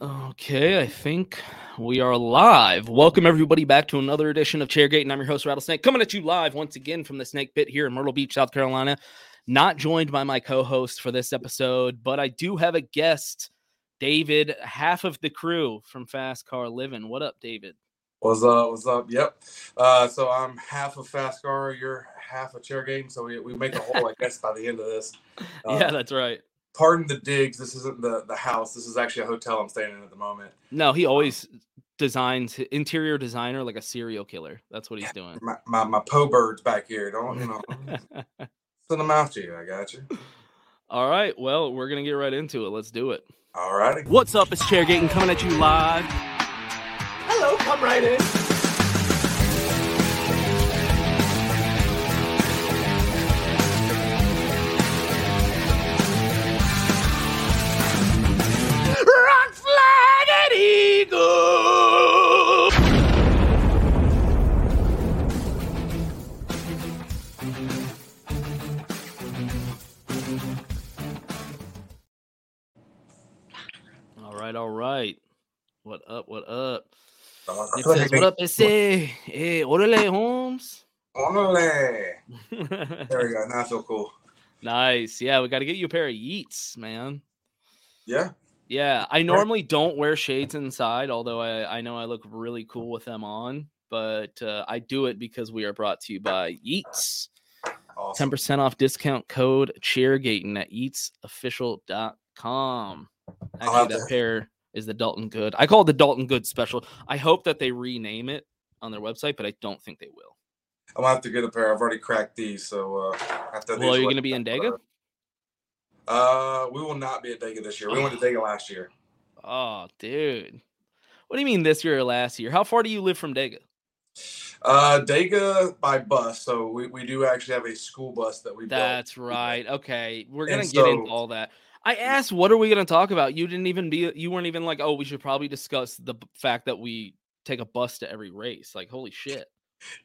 Okay, I think we are live. Welcome everybody back to another edition of Chairgate, and I'm your host Rattlesnake, coming at you live once again from the Snake Pit here in Myrtle Beach, South Carolina. Not joined by my co-host for this episode, but I do have a guest, David, half of the crew from Fascar Living. What up, David? What's up? What's up? Yep. Uh, so I'm half of Fascar, you're half of Chairgate, so we, we make a whole, I guess, by the end of this. Uh, yeah, that's right pardon the digs. This isn't the the house. This is actually a hotel I'm staying in at the moment. No, he um, always designs interior designer like a serial killer. That's what he's doing. My my, my po birds back here. Don't you know? send them out to you. I got you. All right. Well, we're gonna get right into it. Let's do it. All righty. What's up? It's Chairgate and coming at you live. Hello. Come right in. Right. What up? What up? Nick says, "What up, ese? Hey, orale, Holmes." Orale. there we go. Now I feel cool. Nice. Yeah, we got to get you a pair of Yeats, man. Yeah. Yeah, I normally don't wear shades inside, although I, I know I look really cool with them on. But uh, I do it because we are brought to you by Yeats. Awesome. 10% off discount code chairgating at yeatsofficial.com. Actually, that to... pair is the Dalton Good. I call it the Dalton Good special. I hope that they rename it on their website, but I don't think they will. I'm gonna have to get a pair. I've already cracked these, so uh, after well, are you gonna be in Dega? Uh, we will not be at Dega this year. We went to Dega last year. Oh, dude. What do you mean this year or last year? How far do you live from Dega? Uh, Dega by bus. So we, we do actually have a school bus that we. That's built. right. Okay, we're gonna and get so, into all that. I asked, what are we going to talk about? You didn't even be, you weren't even like, oh, we should probably discuss the fact that we take a bus to every race. Like, holy shit.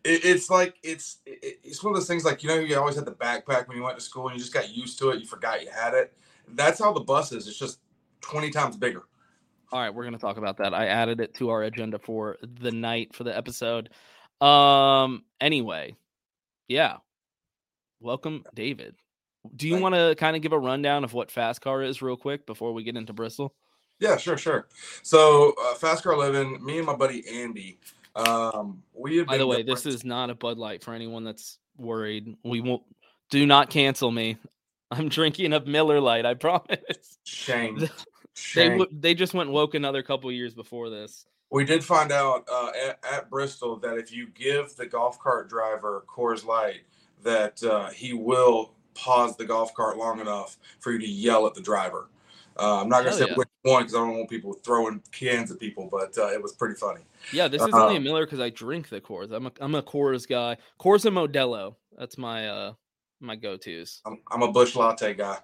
It, it's like, it's, it, it's one of those things like, you know, you always had the backpack when you went to school and you just got used to it. You forgot you had it. That's how the bus is. It's just 20 times bigger. All right. We're going to talk about that. I added it to our agenda for the night for the episode. Um, anyway, yeah. Welcome, David. Do you want to kind of give a rundown of what Fascar is real quick before we get into Bristol? Yeah, sure, sure. So, uh, Fascar Living, me and my buddy Andy, um, we have By the way, this is not a Bud Light for anyone that's worried. We won't do not cancel me. I'm drinking a Miller Lite. I promise. Shame. Shame. They they just went woke another couple years before this. We did find out uh, at, at, Bristol that if you give the golf cart driver Coors Light, that uh, he will pause the golf cart long enough for you to yell at the driver. Uh, I'm not gonna say yeah. which one because I don't want people throwing cans at people, but uh, it was pretty funny. Yeah, this is uh, only a Miller because I drink the Coors. I'm a I'm a Coors guy. Coors and Modelo. That's my uh my go tos. I'm, I'm a Busch Latte guy.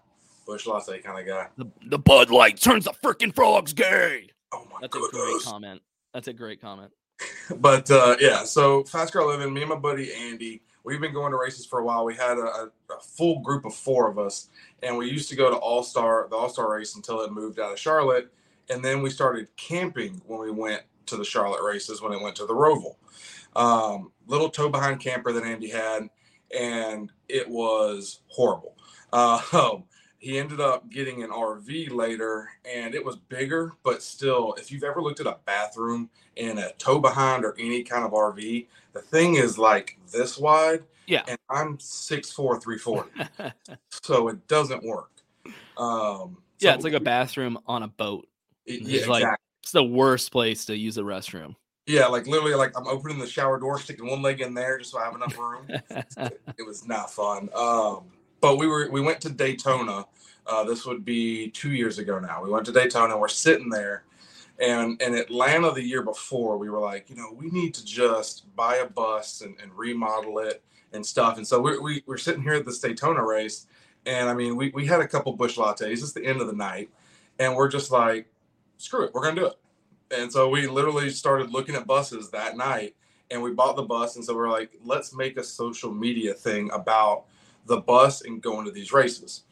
Busch Latte kind of guy. The, the Bud Light turns the freaking frogs gay. Oh my That's goodness. a great comment. That's a great comment. but uh, yeah, so Fascar Living, me and my buddy Andy we've been going to races for a while. We had a, a, full group of four of us, and we used to go to All Star, the All Star race until it moved out of Charlotte, and then we started camping when we went to the Charlotte races when it went to the Roval. Um, little tow behind camper that Andy had, and it was horrible. Uh, he ended up getting an RV later and it was bigger, but still, if you've ever looked at a bathroom in a tow behind or any kind of RV, the thing is like this wide. Yeah. And I'm 6'4, 340. so it doesn't work. Um, yeah, it's like a bathroom on a boat. it- It's yeah, like- exactly. It's the worst place to use a restroom. Yeah, like literally, like I'm opening the shower door, sticking one leg in there just so I have enough room. it was not fun. Um, but we were we went to Daytona. Uh, this would be two years ago now. We went to Daytona. We're sitting there, and in Atlanta the year before, we were like, you know, we need to just buy a bus and, and remodel it and stuff. And so we, we we're sitting here at this Daytona race, and I mean, we we had a couple Busch lattes. It's the end of the night, and we're just like, screw it, we're gonna do it. And so we literally started looking at buses that night and we bought the bus. And so we're like, let's make a social media thing about the bus and going to these races.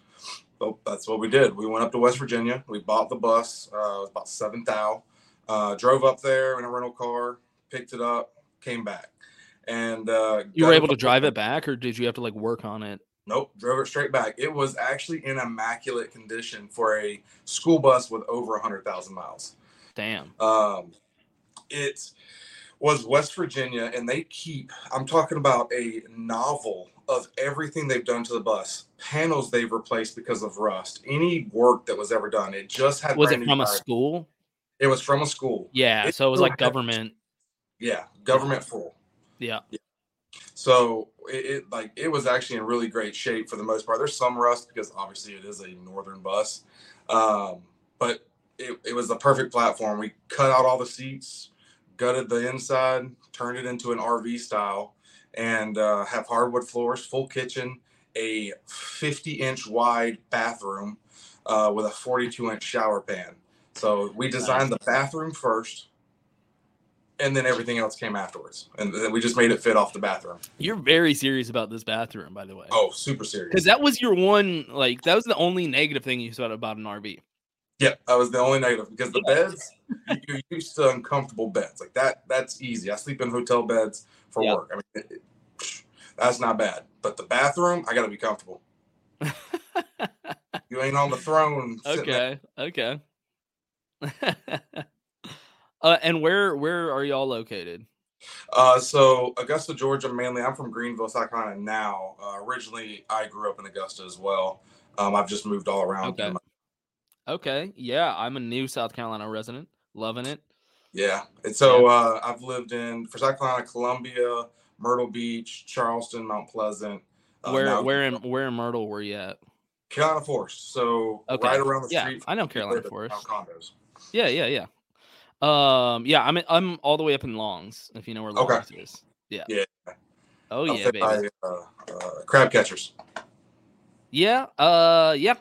So that's what we did. We went up to West Virginia. We bought the bus. Uh, it was about seven thou. Uh, drove up there in a rental car, picked it up, came back, and uh, You were able to drive it back, or did you have to like work on it? Nope, drove it straight back. It was actually in immaculate condition for a school bus with over hundred thousand miles. Damn. Um, it was West Virginia, and they keep. I'm talking about a novel of everything they've done to the bus. Panels they've replaced because of rust. Any work that was ever done, it just had. Was it from a school? It was from a school. Yeah. It So it was like government. Yeah, government full. Yeah. So it, it like it was actually in really great shape for the most part. There's some rust because obviously it is a northern bus, um, but it, it was the perfect platform. We cut out all the seats, gutted the inside, turned it into an RV style, and uh, have hardwood floors, full kitchen, a 50 inch wide bathroom uh, with a 42 inch shower pan. So we designed the bathroom first, and then everything else came afterwards, and then we just made it fit off the bathroom. You're very serious about this bathroom, by the way. Oh, super serious. Because that was your one, like, that was the only negative thing you said about an RV. Yeah, that was the only negative because the beds you're used to uncomfortable beds like that. That's easy. I sleep in hotel beds for Yeah. work. I mean, it, it- that's not bad. But the bathroom, I got to be comfortable. You ain't on the throne. sitting there. okay. Okay. uh, and where where are y'all located? Uh, so Augusta, Georgia, mainly. I'm from Greenville, South Carolina now. Uh, originally, I grew up in Augusta as well. Um, I've just moved all around. Okay. Okay. Yeah, I'm a new South Carolina resident. Loving it. Yeah. And so uh, I've lived in for South Carolina, Columbia, Myrtle Beach, Charleston, Mount Pleasant. uh, where where in where in Myrtle were you at? Carolina Forest. So Okay. right around the Yeah, street. I know Carolina Forest. Condos. Yeah, yeah, yeah. Um, yeah, I'm I'm all the way up in Longs, if you know where Okay. Longs is. Yeah. Yeah. Oh Up yeah, baby. by, uh, uh, crab catchers. Yeah. Uh. Yeah.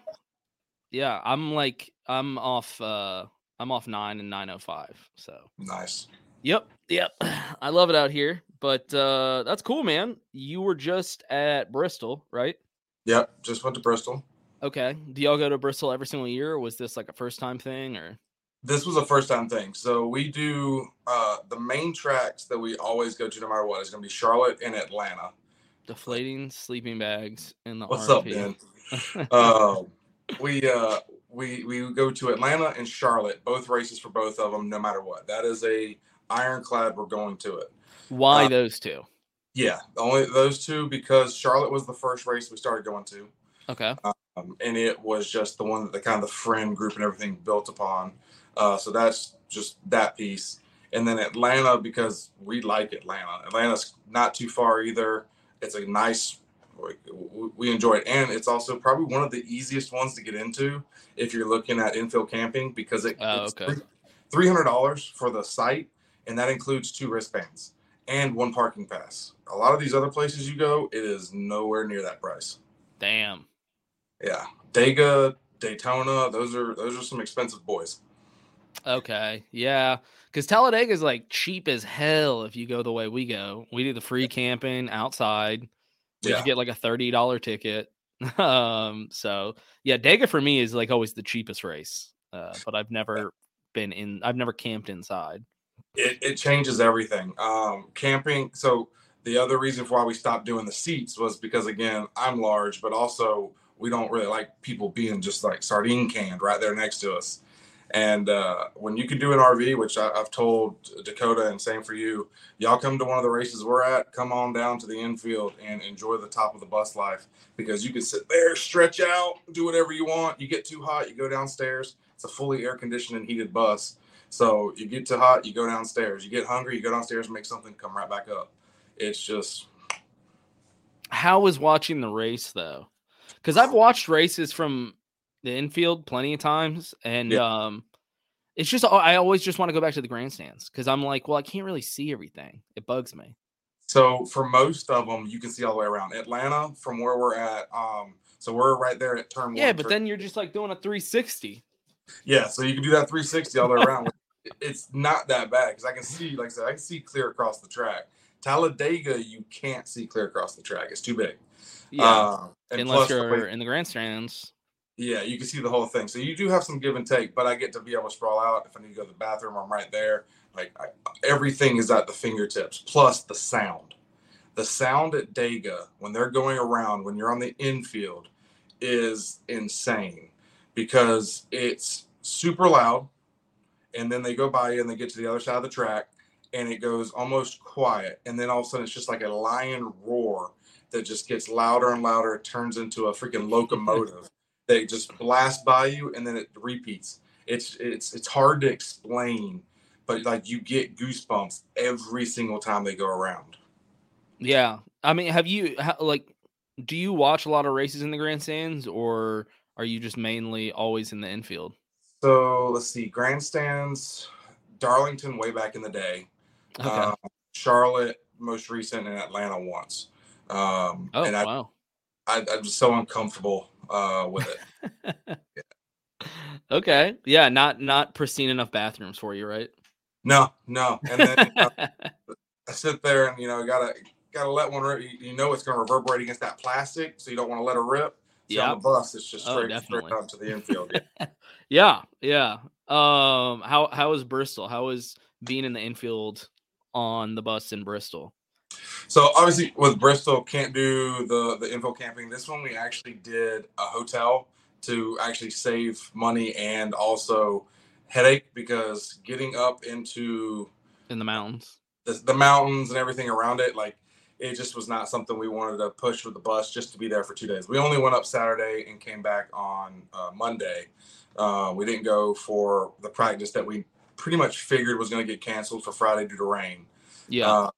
Yeah. I'm like I'm off. Uh. I'm off nine and nine oh five. So. Nice. Yep. Yep. I love it out here. But uh, that's cool, man. You were just at Bristol, right? Yep. Just went to Bristol. Okay. Do y'all go to Bristol every single year, or was this like a first time thing, or? This was a first time thing. So we do uh, the main tracks that we always go to no matter what is going to be Charlotte and Atlanta. Deflating sleeping bags in the What's up, RV. Ben? Um, we uh, we we go to Atlanta and Charlotte, both races for both of them, no matter what. That is a ironclad. We're going to it. Why Uh, those two? Yeah, only those two because Charlotte was the first race we started going to. Okay. um, and it was just the one that the kind of the friend group and everything built upon. Uh, so that's just that piece. And then Atlanta because we like Atlanta. Atlanta's not too far either. It's a nice. We- We enjoy it, and it's also probably one of the easiest ones to get into if you're looking at infill camping because it, Oh, it's okay. three hundred dollars for the site, and that includes two wristbands and one parking pass. A lot of these other places you go, it is nowhere near that price. Damn. Yeah, Dega, Daytona, those are those are some expensive boys. Okay. Yeah. Because Talladega is like cheap as hell if you go the way we go. We do the free camping outside. Yeah. should get like a thirty dollar ticket. um. So yeah, Dega for me is like always the cheapest race. Uh, but I've never been in. I've never camped inside. It it changes everything. Um, camping. So the other reason for why we stopped doing the seats was because again, I'm large, but also we don't really like people being just like sardine canned right there next to us. And uh, when you can do an RV, which I, have told Dakota and same for you, y'all come to one of the races we're at, come on down to the infield and enjoy the top of the bus life because you can sit there, stretch out, do whatever you want. You get too hot, you go downstairs. It's a fully air conditioned and heated bus. So you get too hot, you go downstairs. You get hungry, you go downstairs make something come right back up. It's just. How was watching the race though? Because I've watched races from the infield plenty of times, and yeah. um, it's just I always just want to go back to the grandstands because I'm like, well, I can't really see everything. It bugs me. So for most of them, you can see all the way around Atlanta from where we're at. Um, so we're right there at turn yeah, but then you're just like doing a 360. Yeah, so you can do that 360 all the way around. it's not that bad because I can see, like I said, I can see clear across the track. Talladega, you can't see clear across the track; it's too big. Yeah, uh, unless you're in the grandstands. Yeah, you can see the whole thing. So you do have some give and take, but I get to be able to sprawl out. If I need to go to the bathroom, I'm right there. Like I, everything is at the fingertips, plus the sound. The sound at Dega when they're going around, when you're on the infield, is insane because it's super loud. And then they go by and they get to the other side of the track and it goes almost quiet. And then all of a sudden it's just like a lion roar that just gets louder and louder. It turns into a freaking locomotive that just blast by you and then it repeats. It's it's it's hard to explain, but like you get goosebumps every single time they go around. Yeah, I mean, have you like? Do you watch a lot of races in the grandstands, or are you just mainly always in the infield? So let's see, grandstands, Darlington way back in the day, okay. um, Charlotte most recent, and Atlanta once. Um, oh and I, wow! I, I'm just so uncomfortable uh, with it. yeah. Okay. Yeah. Not not pristine enough bathrooms for you, right? No, no. And then I sit there and you know gotta gotta let one rip. You, know it's gonna reverberate against that plastic, so you don't want to let it rip. yeah. On the bus, it's just oh, straight, oh, straight out to the infield. Yeah. yeah. Yeah. Um. How how is Bristol? How is being in the infield on the bus in Bristol? So obviously with Bristol can't do the the info camping. This one we actually did a hotel to actually save money and also headache because getting up into in the mountains, the, the mountains and everything around it, like it just was not something we wanted to push with the bus just to be there for two days. We only went up Saturday and came back on uh, Monday. Uh, we didn't go for the practice that we pretty much figured was going to get canceled for Friday due to rain. Yeah. Uh,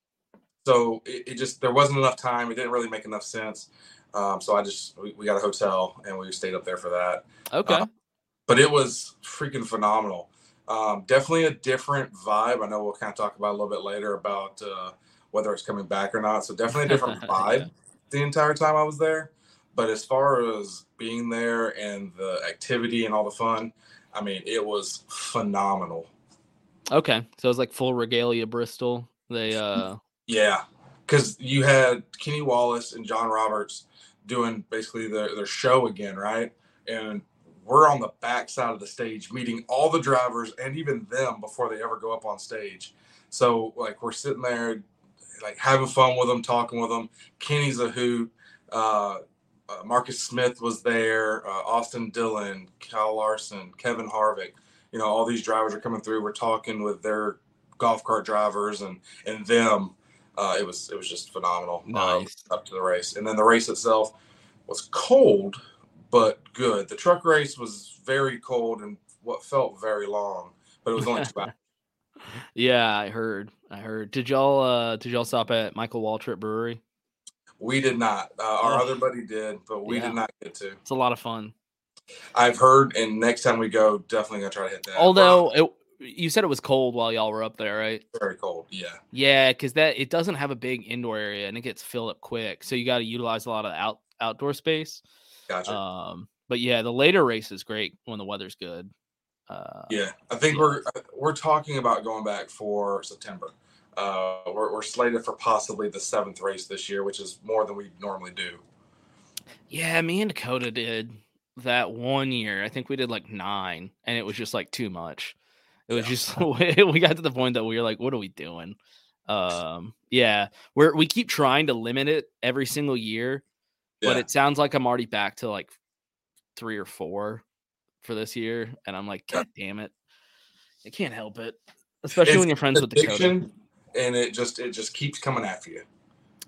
so it, it, just there wasn't enough time. It didn't really make enough sense. Um, so I just we, we, got a hotel and we stayed up there for that. Okay. Um, but it was freaking phenomenal. Um, definitely a different vibe. I know we'll kind of talk about a little bit later about uh, whether it's coming back or not. So definitely a different vibe yeah. the entire time I was there. But as far as being there and the activity and all the fun, I mean, it was phenomenal. Okay, so it was like full regalia Bristol. They uh yeah, because you had Kenny Wallace and John Roberts doing basically their, their show again, right? And we're on the back side of the stage meeting all the drivers and even them before they ever go up on stage. So like we're sitting there like having fun with them, talking with them. Kenny's a hoot. Uh, uh, Marcus Smith was there. Uh, Austin Dillon, Kyle Larson, Kevin Harvick. You know, all these drivers are coming through. We're talking with their golf cart drivers and and them uh, it was it was just phenomenal um, nice. um, up to the race, and then the race itself was cold but good. The truck race was very cold and what felt very long, but it was only two hours. Yeah, I heard. I heard. Did y'all uh did y'all stop at Michael Waltrip Brewery? We did not. Uh, our oh. other buddy did, but we yeah. did not get to. It's a lot of fun. I've heard, and next time we go, definitely gonna try to hit that. Although it, you said it was cold while y'all were up there, right? Very cold, yeah. Yeah, because that it doesn't have a big indoor area and it gets filled up quick, so you got to utilize a lot of out outdoor space. Gotcha. Um, but yeah, the later race is great when the weather's good. Uh, yeah, I think yeah. we're uh, we're talking about going back for September. Uh, we're, we're slated for possibly the seventh race this year, which is more than we normally do. Yeah, me and Dakota did that one year. I think we did like nine, and it was just like too much. It was yeah. just we got to the point that we were like, what are we doing? Um, yeah, we're we keep trying to limit it every single year, but it sounds like I'm already back to like three or four for this year, and I'm like, God damn it, I can't help it. Especially It's when you're friends with Dakota. and it just it just keeps coming after you.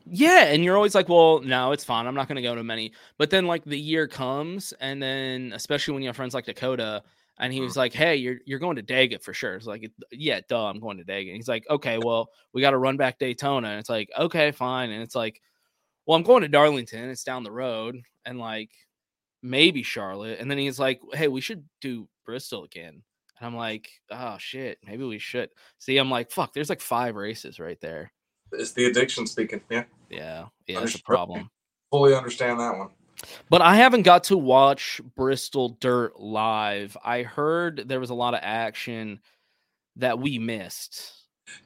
Yeah, and you're always like, well, no, it's fine. I'm not going to go to many. But then like the year comes, and then especially when you have friends like Dakota, and he Mhm. was like, hey, you're you're going to Daggett for sure. It's like, yeah, duh, I'm going to Daggett. He's like, okay, well, we got to run back Daytona, and it's like, okay, fine, and it's like, well, I'm going to Darlington. It's down the road, and like maybe Charlotte, and then he's like, hey, we should do Bristol again. And I'm like, oh shit, maybe we should. See, I'm like, fuck, there's like five races right there. It's the addiction speaking. Yeah, Yeah, yeah, that's a problem. fully understand that one. But I haven't got to watch Bristol Dirt live. I heard there was a lot of action that we missed.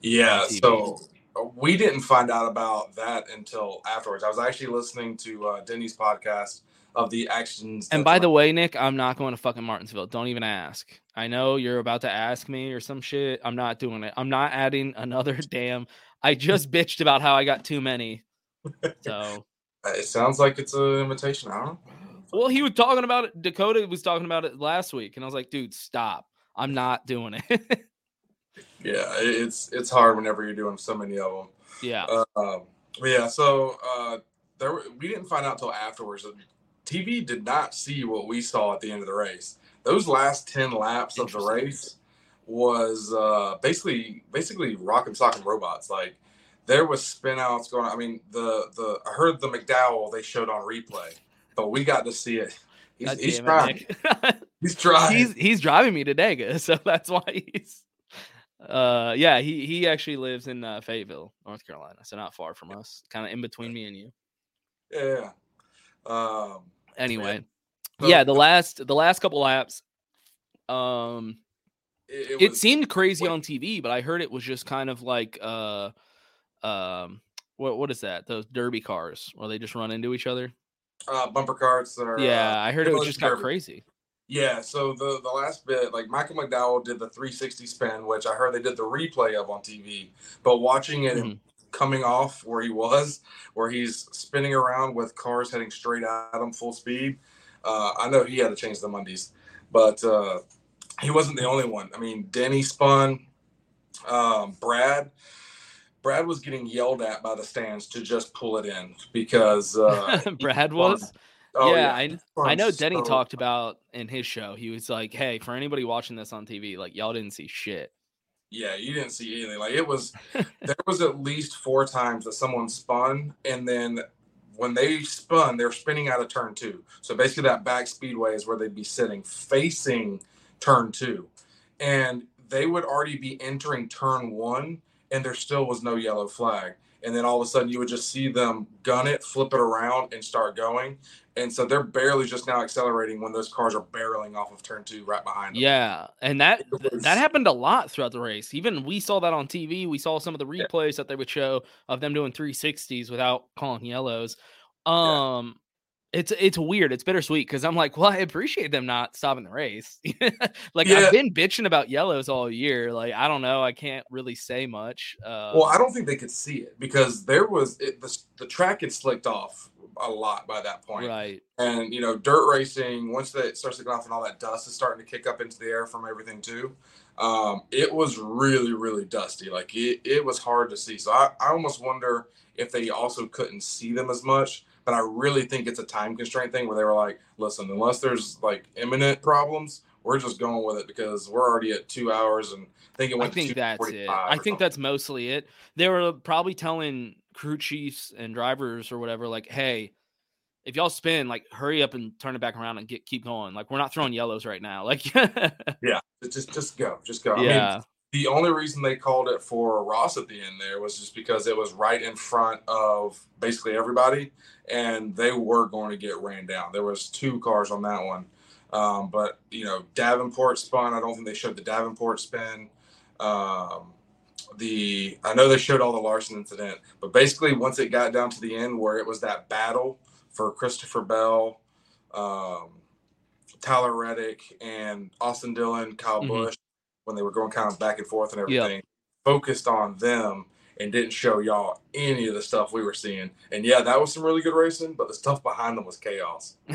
Yeah, so uh, we didn't find out about that until afterwards. I was actually listening to uh, Denny's podcast of the actions. And by the way, Nick, I'm not going to fucking Martinsville. Don't even ask. I know you're about to ask me or some shit. I'm not doing it. I'm not adding another damn. I just bitched about how I got too many. So, it sounds like it's an invitation. I don't know. well, he was talking about it. Dakota was talking about it last week, and I was like, dude, stop. I'm not doing it. Yeah, it's it's hard whenever you're doing so many of them. yeah. Um, yeah, so uh, there were, we didn't find out till afterwards. TV did not see what we saw at the end of the race. Those last ten laps of the race was uh, basically basically rock and sock and robots. Like there was spin outs going. on. I mean, the the I heard the McDowell they showed on replay, but we got to see it. He's, he's it, trying. Nick. He's trying. he's he's driving me to Dega, so that's why he's. Uh, yeah, he he actually lives in uh, Fayetteville, North Carolina, so not far from us, kind of in between me and you. yeah. Um, Anyway, So- yeah, the last the last couple laps, um, it, it was- seemed crazy wait. on TV, but I heard it was just kind of like uh, um, what what is that? Those derby cars where they just run into each other. uh, bumper cars That are, Yeah, uh, I heard it was just got derby. crazy. Yeah, so the the last bit, like Michael McDowell did the 360 spin, which I heard they did the replay of on TV. But watching it Mhm. coming off where he was, where he's spinning around with cars heading straight at him full speed, uh, I know he had to change the Mondays, but uh, he wasn't the only one. I mean, Denny spun, um, Brad. Brad was getting yelled at by the stands to just pull it in because uh, Brad was. Oh, yeah, I I know Denny so talked about in his show. He was like, "Hey, for anybody watching this on TV, like y'all didn't see shit." Yeah, you didn't see anything. Like it was, there was at least four times that someone spun, and then when they spun, they're spinning out of turn two. So basically, that back speedway is where they'd be sitting facing turn two, and they would already be entering turn one, and there still was no yellow flag. And then all of a sudden, you would just see them gun it, flip it around, and start going. And so they're barely just now accelerating when those cars are barreling off of turn two right behind them. Yeah, and that was- that happened a lot throughout the race. Even we saw that on TV. We saw some of the Yeah. replays that they would show of them doing 360s without calling yellows. Um, it's it's weird. It's bittersweet because I'm like, well, I appreciate them not stopping the race. like Yeah. I've been bitching about yellows all year. Like I don't know. I can't really say much. Uh, Well, I don't think they could see it because there was it, the, the track had slicked off a lot by that point. right. And you know, dirt racing once that starts slicking off and all that dust is starting to kick up into the air from everything too. Um, it was really, really dusty. Like it, it was hard to see. So I, I almost wonder if they also couldn't see them as much. But I really think it's a time constraint thing where they were like, listen, unless there's like imminent problems, we're just going with it because we're already at two hours and I think it I went to think that's it. I think something. that's mostly it. They were uh, probably telling crew chiefs and drivers or whatever, like, hey, if y'all spin, like hurry up and turn it back around and get keep going. Like we're not throwing yellows right now. Like Yeah, just just go, just go. I mean, yeah. The only reason they called it for Ross at the end there was just because it was right in front of basically everybody, and they were going to get ran down. There was two cars on that one, um, but you know Davenport spun. I don't think they showed the Davenport spin. Um, the I know they showed all the Larson incident, but basically once it got down to the end where it was that battle for Christopher Bell, um, Tyler Reddick, and Austin Dillon, Kyle Mhm. Busch when they were going kind of back and forth and everything, focused on them. and didn't show y'all any of the stuff we were seeing. And yeah, that was some really good racing, but the stuff behind them was chaos.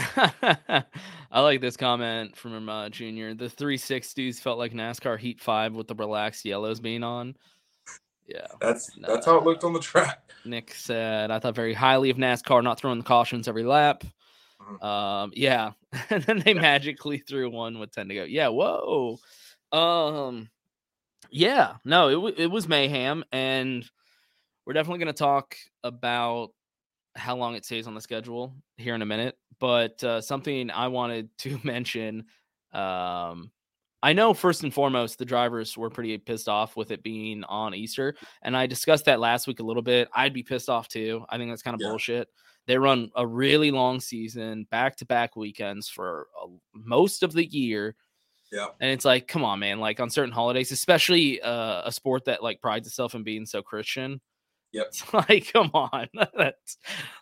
I like this comment from uh, Junior. The 360s felt like NASCAR Heat 5 with the relaxed yellows being on. Yeah. That's that's how it looked on the track. Nick said, I thought very highly of NASCAR not throwing the cautions every lap. Mhm. Um, yeah. and then they magically threw one with 10 to go. Yeah, whoa. Um yeah, no, it, w- it was mayhem and we're definitely going to talk about how long it stays on the schedule here in a minute, but uh, something I wanted to mention um I know first and foremost the drivers were pretty pissed off with it being on Easter, and I discussed that last week a little bit. I'd be pissed off too. I think that's kind of Yeah. bullshit. They run a really long season, back to back weekends for uh, most of the year, Yeah. and it's like, come on, man! Like on certain holidays, especially uh, a sport that like prides itself in being so Christian. Yep. It's like, come on, that's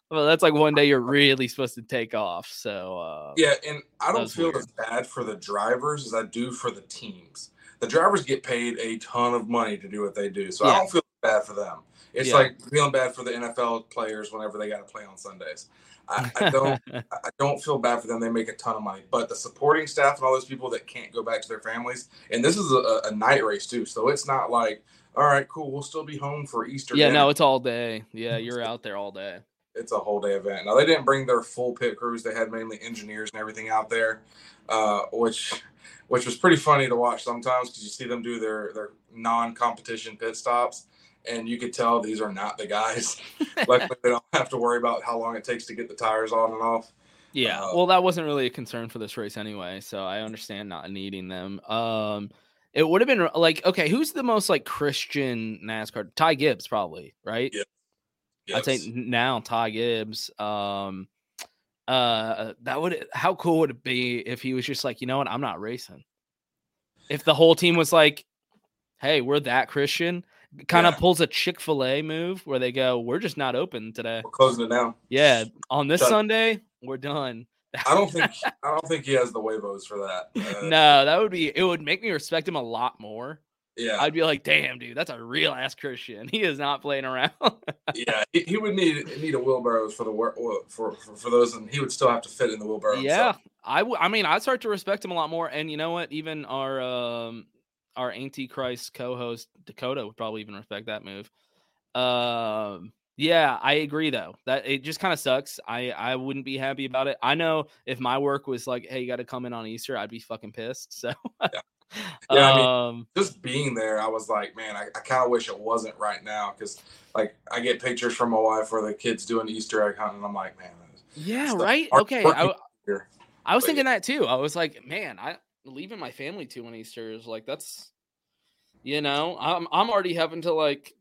well, that's like one day you're really supposed to take off. So uh, Yeah, and I don't feel weird. as bad for the drivers as I do for the teams. The drivers get paid a ton of money to do what they do, so Yeah. I don't feel bad for them. It's Yeah. like feeling bad for the NFL players whenever they got to play on Sundays. I, I don't. I don't feel bad for them. They make a ton of money, but the supporting staff and all those people that can't go back to their families, and this is a, a night race too, so it's not like, all right, cool, we'll still be home for Easter. yeah, dinner." no, it's all day. Yeah, you're out there all day. it's a whole day event. Now they didn't bring their full pit crews; they had mainly engineers and everything out there, uh, which which was pretty funny to watch sometimes because you see them do their their non-competition pit stops, and you could tell these are not the guys. Luckily, they don't have to worry about how long it takes to get the tires on and off. Yeah, Uh, well, that wasn't really a concern for this race anyway, so I understand not needing them. Um, it would have been like, okay, who's the most like Christian NASCAR? Ty Gibbs, probably, right? Yeah. I'd say now Ty Gibbs. Um, uh, that would how cool would it be if he was just like, you know what, I'm not racing. If the whole team was like, hey, we're that Christian, kind of Yeah. pulls a Chick Fil A move where they go, we're just not open today. We're closing it down. Yeah, on this Shut- Sunday, we're done. I don't think I don't think he has the huevos for that. Uh, no, that would be it. Would make me respect him a lot more. Yeah, I'd be like, damn, dude, that's a real ass Christian. He is not playing around. yeah. He, he would need need a wheelbarrows for the work for, for for those, and he would still have to fit in the wheelbarrow. yeah, himself. I would. I mean, I'd start to respect him a lot more. And you know what? Even our um our Antichrist co-host Dakota would probably even respect that move. Um, yeah, I agree though. That it just kind of sucks. I I wouldn't be happy about it. I know if my work was like, hey, you got to come in on Easter, I'd be fucking pissed. So. Yeah, I mean, um, just being there, I was like, man, I, I kind of wish it wasn't right now because, like, I get pictures from my wife where the kids doing Easter egg hunting. And I'm like, man, yeah, right. Okay, I. I was But thinking that too. I was like, man, I leaving my family too on Easter is like that's you know, I'm I'm already having to like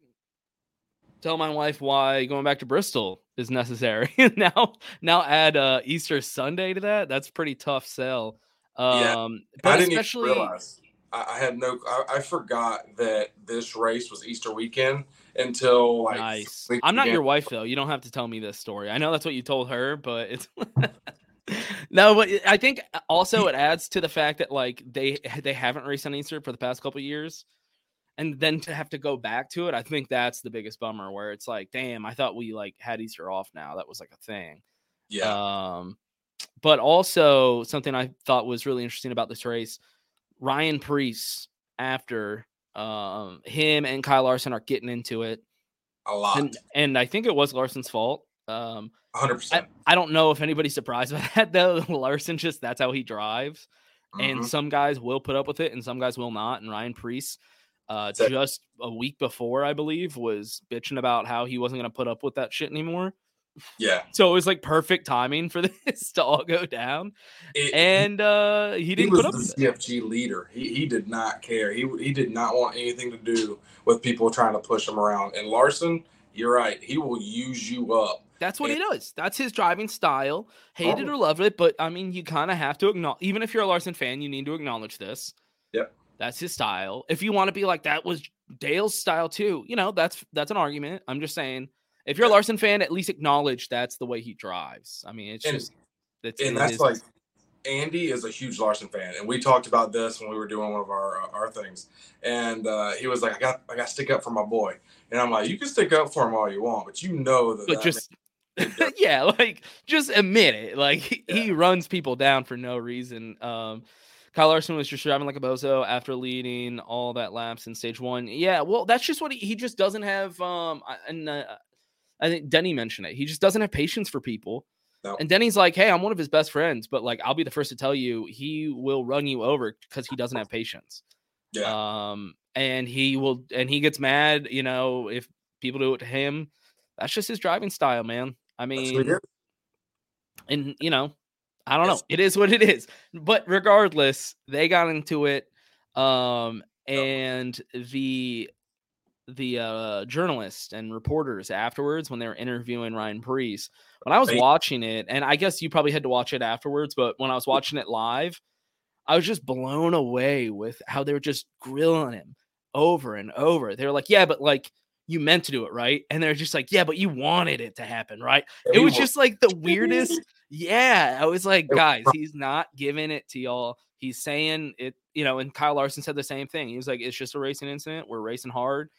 tell my wife why going back to Bristol is necessary. now now add uh Easter Sunday to that. That's pretty tough sell. Um Yeah, but I didn't especially realize. I, I had no. I, I forgot that this race was Easter weekend until like. nice. I'm not began. your wife though. You don't have to tell me this story. I know that's what you told her, but it's no. But I think also it adds to the fact that like they they haven't raced on Easter for the past couple years, and then to have to go back to it, I think that's the biggest bummer. Where it's like, damn, I thought we like had Easter off now. That was like a thing. Yeah, Um, but also something I thought was really interesting about this race, Ryan Preece after um him and Kyle Larson are getting into it a lot, and and I think it was Larson's fault. Um, 100%. I don't know if anybody's surprised by that though. Larson just that's how he drives, Mm-hmm. and some guys will put up with it, and some guys will not. And Ryan Preece, uh, So- just a week before, I believe, was bitching about how he wasn't going to put up with that shit anymore. Yeah, So it was like perfect timing for this to all go down, It- and uh, he he didn't was put up the. CFG leader. He he did not care. He he did not want anything to do with people trying to push him around. And Larson, you're right. He will use you up. That's what he does. That's his driving style. Hate Oh. or love it, but I mean, you kind of have to acknowledge, even if you're a Larson fan, you need to acknowledge this. Yep. That's his style. If you want to be like that was Dale's style too, you know, that's that's an argument. I'm just saying, if you're a Larson fan, at least acknowledge that's the way he drives. I mean, it's And- just it's and that's like Andy is a huge Larson fan, and we talked about this when we were doing one of our uh, our things. And uh, he was like, "I got I got to stick up for my boy," and I'm like, "You can stick up for him all you want, but you know that." But that just yeah, like just admit it. Like he, Yeah. he runs people down for no reason. Um, Kyle Larson was just driving like a bozo after leading all that laps in stage one. Yeah, well, that's just what he, he just doesn't have. Um, and uh, I think Denny mentioned it. He just doesn't have patience for people. No. And Denny's like, hey, I'm one of his best friends, but like, I'll be the first to tell you, he will run you over because he doesn't have patience. yeah, Um, and he will, and he gets mad, you know, if people do it to him. That's just his driving style, man. I mean, what he is. and you know, I don't know. It is what it is. But regardless, they got into it. Um, and the the uh journalists and reporters afterwards when they were interviewing Ryan Preece, when I was watching it, and I guess you probably had to watch it afterwards, but when I was watching it live, I was just blown away with how they were just grilling him over and over. They were like, Yeah, but like you meant to do it, right? And they're just like, Yeah, but you wanted it to happen, right? it was just like the weirdest. Yeah, I was like, guys, he's not giving it to y'all. He's saying it, you know, and Kyle Larson said the same thing. He was like, it's just a racing incident. We're racing hard.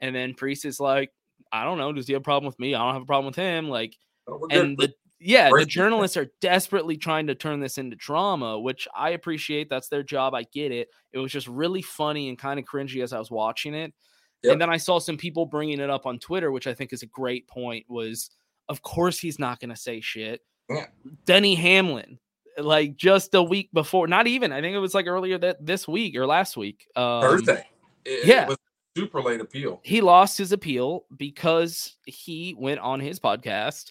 And then Preece is like, I don't know. Does he have a problem with me? I don't have a problem with him. Like, Oh, and the yeah, the journalists are desperately trying to turn this into drama, which I appreciate. That's their job. I get it. It was just really funny and kind of cringy as I was watching it. Yep. And then I saw some people bringing it up on Twitter, which I think is a great point. Was of course he's not going to say shit. Yeah. Denny Hamlin, like just a week before, not even. I think it was like earlier that this week or last week. Um, Thursday. It, yeah. it was super late appeal. he lost his appeal because he went on his podcast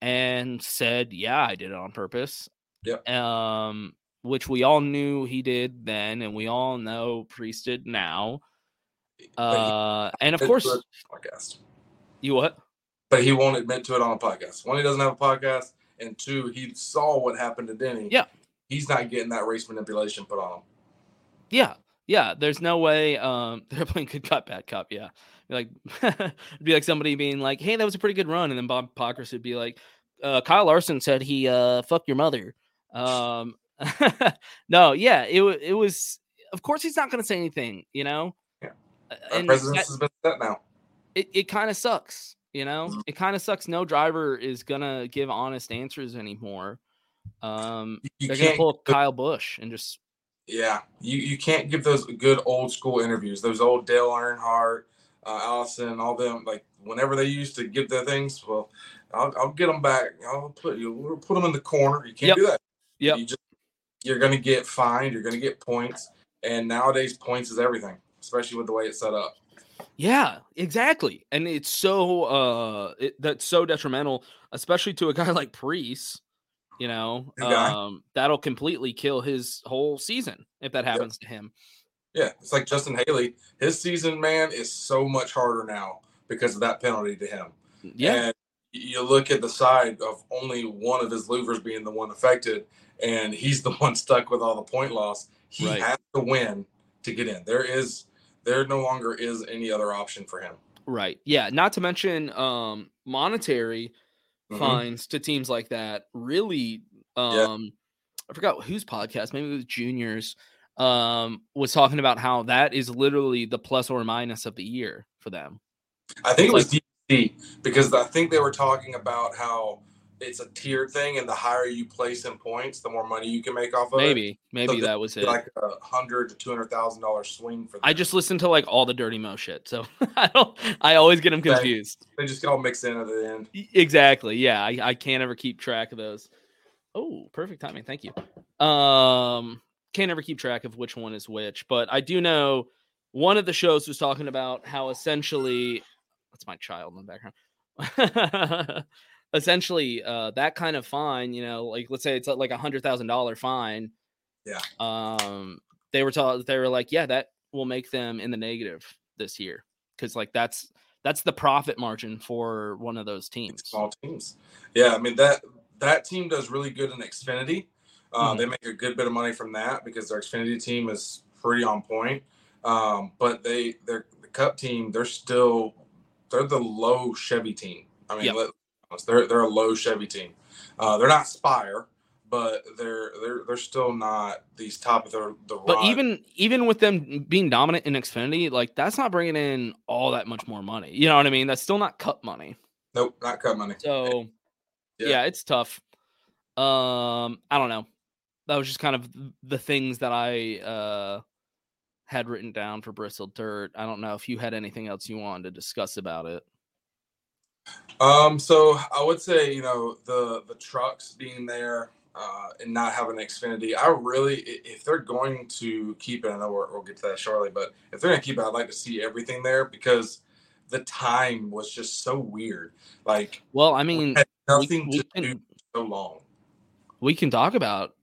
and said, "Yeah, I did it on purpose." Yep. Um, which we all knew he did then, and we all know Preece did now. Uh, and of course, to it on a podcast, you what? but he won't admit to it on a podcast. One, he doesn't have a podcast, and two, he saw what happened to Denny. Yeah. he's not getting that race manipulation put on him. Yeah, yeah. There's no way. Um, they're playing good cop, bad cop. Yeah, Be like it'd be like somebody being like, "Hey, that was a pretty good run," and then Bob Pockrass would be like, uh, "Kyle Larson said he uh fuck your mother." Um, no, yeah, it it was. Of course, he's not going to say anything, you know. Uh, Our And president that- has been set now. it, it kind of sucks, you know. Mhm. It kind of sucks. No driver is gonna give honest answers anymore. Um, You- they're gonna can't. pull Kyle Busch and just Yeah, you you can't give those good old school interviews. Those old Dale Earnhardt, uh, Allison, all them. Like whenever they used to give their things, well, I'll, I'll get them back. I'll put you we'll put them in the corner. You can't Yep. do that. Yeah. You just you're gonna get fined. You're gonna get points. And nowadays, points is everything, especially with the way it's set up. Yeah, exactly. And it's so uh it, that's so detrimental, especially to a guy like Preece, you know. Um that'll completely kill his whole season if that happens to him. Yeah, it's like Justin Haley. His season, man, is so much harder now because of that penalty to him. Yeah. And you look at the side of only one of his louvers being the one affected, and he's the one stuck with all the point loss. He Right. has to win to get in. There is, there no longer is any other option for him. Right. Yeah, not to mention um monetary Mhm. fines to teams like that really um I forgot whose podcast, maybe it was Juniors, um, was talking about how that is literally the plus or minus of the year for them. I think it was Like- DC because I think they were talking about how it's a tiered thing, and the higher you place in points, the more money you can make off of it. Maybe, maybe this that was it. Like a hundred to two hundred thousand dollar swing for them. I just listen to like all the dirty mo shit, so I don't. I always get them confused. they just get all mixed in at the end. Exactly. Yeah, I, I can't ever keep track of those. Oh, perfect timing. Thank you. Um, can't ever keep track of which one is which, but I do know one of the shows was talking about how essentially that's my child in the background. essentially, uh, that kind of fine, you know, like let's say it's like a hundred thousand dollar fine. Yeah. Um, they were told they were like, yeah, that will make them in the negative this year because like that's that's the profit margin for one of those teams. small teams. Yeah, I mean that that team does really good in Xfinity. Uh, Mhm. They make a good bit of money from that because their Xfinity team is pretty on point. Um, but they their the Cup team they're still they're the low Chevy team. I mean, Yep. let- they're they're a low Chevy team. Uh, they're not Spire, but they're they're they're still not these top of the the. But even even with them being dominant in Xfinity, like that's not bringing in all that much more money. You know what I mean? That's still not cup money. Nope, not cup money. So yeah, yeah it's tough. Um, I don't know. That was just kind of the things that I uh had written down for Bristol Dirt. I don't know if you had anything else you wanted to discuss about it. Um, so I would say, you know, the the trucks being there uh, and not having Xfinity, I really, if they're going to keep it, I know we'll get to that shortly, but if they're going to keep it, I'd like to see everything there because the time was just so weird. Like, well, I mean, nothing we, we to can, do so long. We can talk about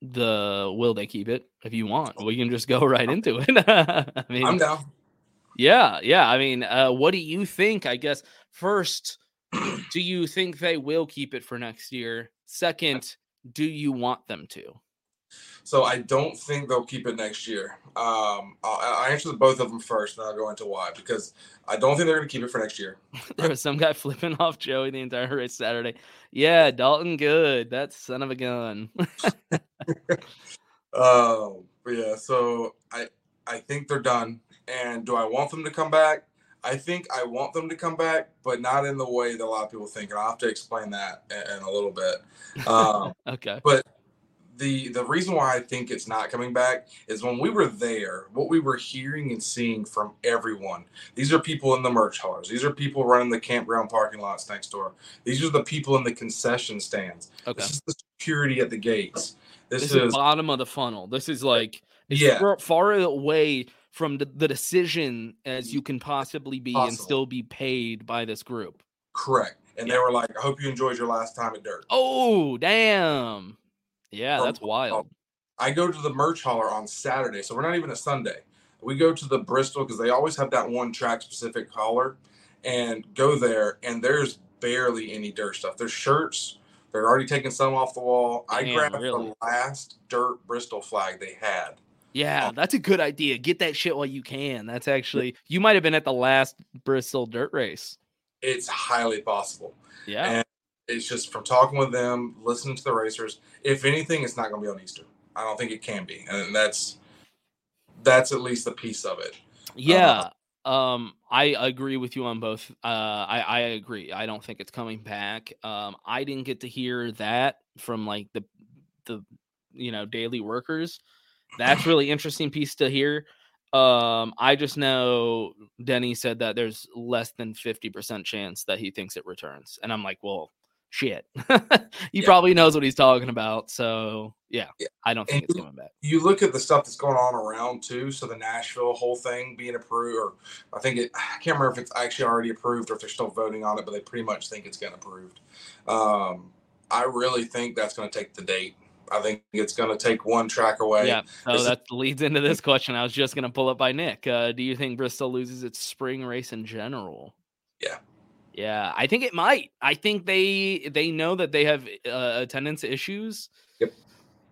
the will they keep it if you want. We can just go right into it. I mean, I'm down. Yeah, yeah. I mean, uh, what do you think? I guess first, do you think they will keep it for next year? Second, do you want them to? So I don't think they'll keep it next year. Um, I'll, I'll answer both of them first, and I'll go into why. Because I don't think they're going to keep it for next year. there was some guy flipping off Joey the entire race Saturday. Yeah, Dalton Good, that son of a gun. um, yeah. So I I think they're done. And do I want them to come back? I think I want them to come back, but not in the way that a lot of people think. And I'll have to explain that in, in a little bit. Um, okay. But the the reason why I think it's not coming back is when we were there, what we were hearing and seeing from everyone. These are people in the merch haulers. These are people running the campground parking lots next door. These are the people in the concession stands. Okay. This is the security at the gates. This, this is, is bottom of the funnel. This is like yeah. far away from the, the decision as mm-hmm. you can possibly be Possible. and still be paid by this group. Correct. And yeah. they were like, I hope you enjoyed your last time at Dirt. Oh, damn. Yeah, From, that's wild. I go to the merch hauler on Saturday. So we're not even a Sunday. We go to the Bristol because they always have that one track specific hauler and go there. And there's barely any dirt stuff. There's shirts. They're already taking some off the wall. Damn, I grabbed really? the last dirt Bristol flag they had yeah, that's a good idea. Get that shit while you can. That's actually you might have been at the last Bristol dirt race. It's highly possible. Yeah. And it's just from talking with them, listening to the racers. If anything, it's not going to be on Easter. I don't think it can be, and that's that's at least a piece of it. Yeah. Uh, um, I agree with you on both. Uh, I I agree. I don't think it's coming back. Um, I didn't get to hear that from like the the you know daily workers that's really interesting piece to hear. Um, I just know Denny said that there's less than 50% chance that he thinks it returns. And I'm like, well, shit. he yeah. probably knows what he's talking about. So yeah, yeah. I don't think and it's coming back. You look at the stuff that's going on around too. So the Nashville whole thing being approved, or I think it, I can't remember if it's actually already approved or if they're still voting on it, but they pretty much think it's getting approved. Um, I really think that's going to take the date I think it's going to take one track away. Yeah. So that leads into this question. I was just going to pull up by Nick. Uh, do you think Bristol loses its spring race in general? Yeah. Yeah, I think it might. I think they they know that they have uh, attendance issues. Yep.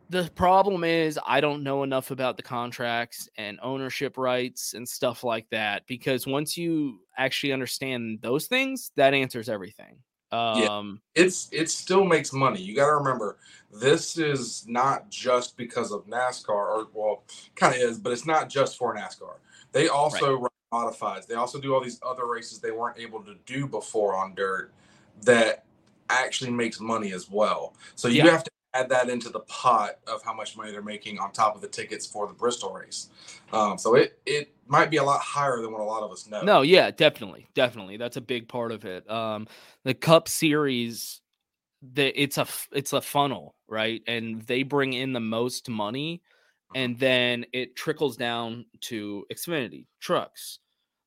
The problem is I don't know enough about the contracts and ownership rights and stuff like that because once you actually understand those things, that answers everything. Um, yeah, it's it still makes money. You got to remember, this is not just because of NASCAR, or well, kind of is, but it's not just for NASCAR. They also right. run modifieds. They also do all these other races they weren't able to do before on dirt that actually makes money as well. So you yeah. have to add that into the pot of how much money they're making on top of the tickets for the Bristol race. Um, so it it might be a lot higher than what a lot of us know. No, yeah, definitely, definitely. That's a big part of it. Um, the Cup Series, the it's a it's a funnel, right? And they bring in the most money, uh-huh. and then it trickles down to Xfinity trucks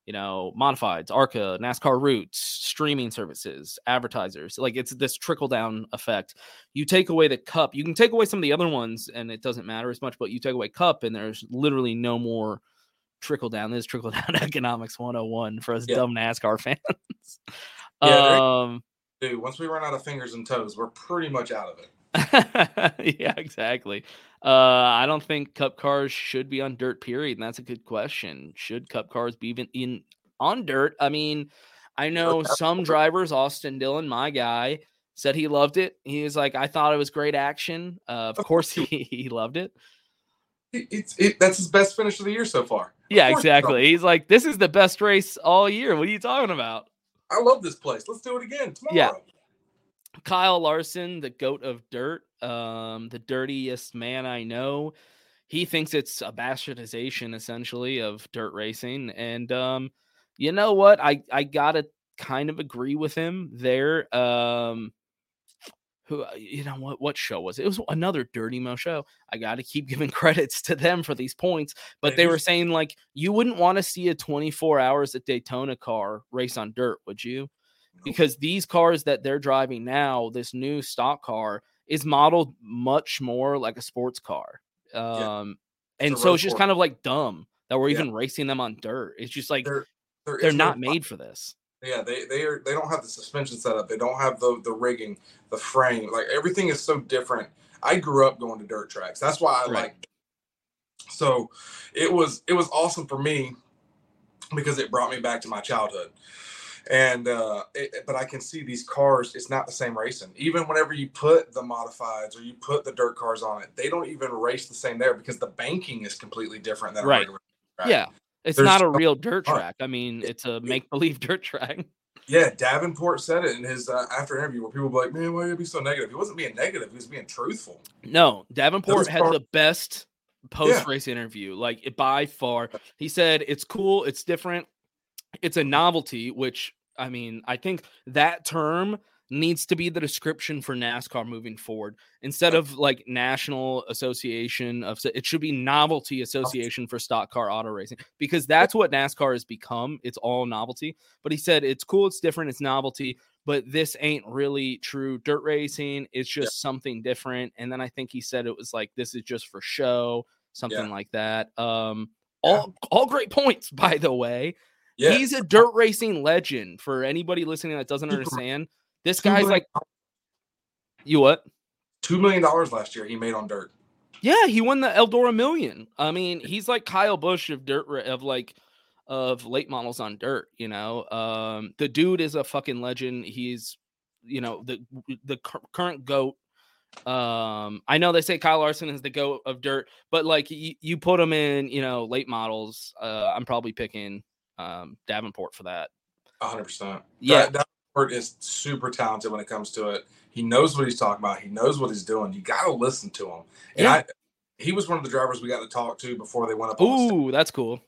you know, modifieds, ARCA, NASCAR Roots, streaming services, advertisers. Like it's this trickle down effect. You take away the cup, you can take away some of the other ones and it doesn't matter as much, but you take away cup and there's literally no more trickle down. This trickle down economics 101 for us yeah. dumb NASCAR fans. yeah, um, dude, once we run out of fingers and toes, we're pretty much out of it. yeah, exactly. Uh, I don't think cup cars should be on dirt, period. And that's a good question. Should cup cars be even in on dirt? I mean, I know some drivers, Austin Dillon, my guy, said he loved it. He was like, I thought it was great action. Uh, of course, he, he loved it. It- It's it, that's his best finish of the year so far. Of Yeah, he exactly. He's like, this is the best race all year. What are you talking about? I love this place. Let's do it again tomorrow. Yeah. Kyle Larson, the goat of dirt, um, the dirtiest man I know. He thinks it's a bastardization essentially of dirt racing. And um, you know what? I, I gotta kind of agree with him there. Um who uh, you know what what show was it? It was another Dirty Mo show. I got to keep giving credits to them for these points, but Hey, they were saying like you wouldn't want to see a 24 hours at Daytona car race on dirt, would you? Because these cars that they're driving now, this new stock car is modeled much more like a sports car. Um and so it's just sport. kind of like dumb that we're Yeah. even racing them on dirt. It's just like They're they're no not made for this. Yeah, they they are they don't have the suspension setup. They don't have the the rigging, the frame. Like everything is so different. I grew up going to dirt tracks. That's why I Right. like. So, it was it was awesome for me because it brought me back to my childhood. And uh it, but I can see these cars. It's not the same racing. Even whenever you put the modifieds or you put the dirt cars on it, they don't even race the same there because the banking is completely different than a Right. regular track. Yeah. It's There's not a real dirt track. I mean, it's a make believe dirt track. Yeah, Davenport said it in his uh, after interview where people were like, "Man, why are you be so negative?" He wasn't being negative; he was being truthful. No, Davenport had the best post race interview, like by far. He said it's cool, it's different, it's a novelty, which I mean, I think that term needs to be the description for NASCAR moving forward instead of like National Association of it should be Novelty Association for Stock Car Auto Racing because that's what NASCAR has become. It's all novelty. But he said it's cool, it's different, it's novelty, but this ain't really true dirt racing. It's just something different. And then I think he said it was like this is just for show, something Yeah. like that. Um Yeah. all all great points, by the way. Yeah, He's a dirt racing legend. For anybody listening that doesn't understand, this Two guy's million- like you what? two million dollars last year he made on dirt. Yeah, he won the Eldora Million. I mean, he's like Kyle Busch of dirt of like of late models on dirt. You know, um, the dude is a fucking legend. He's you know the the cur- current goat. Um, I know they say Kyle Larson is the goat of dirt, but like you, you put him in, you know, late models. Uh, I'm probably picking um Davenport for that. hundred percent. Yeah. Davenport is super talented when it comes to it. He knows what he's talking about. He knows what he's doing. You got to listen to him. And Yeah. I, he was one of the drivers we got to talk to before they went up. Ooh, that's cool.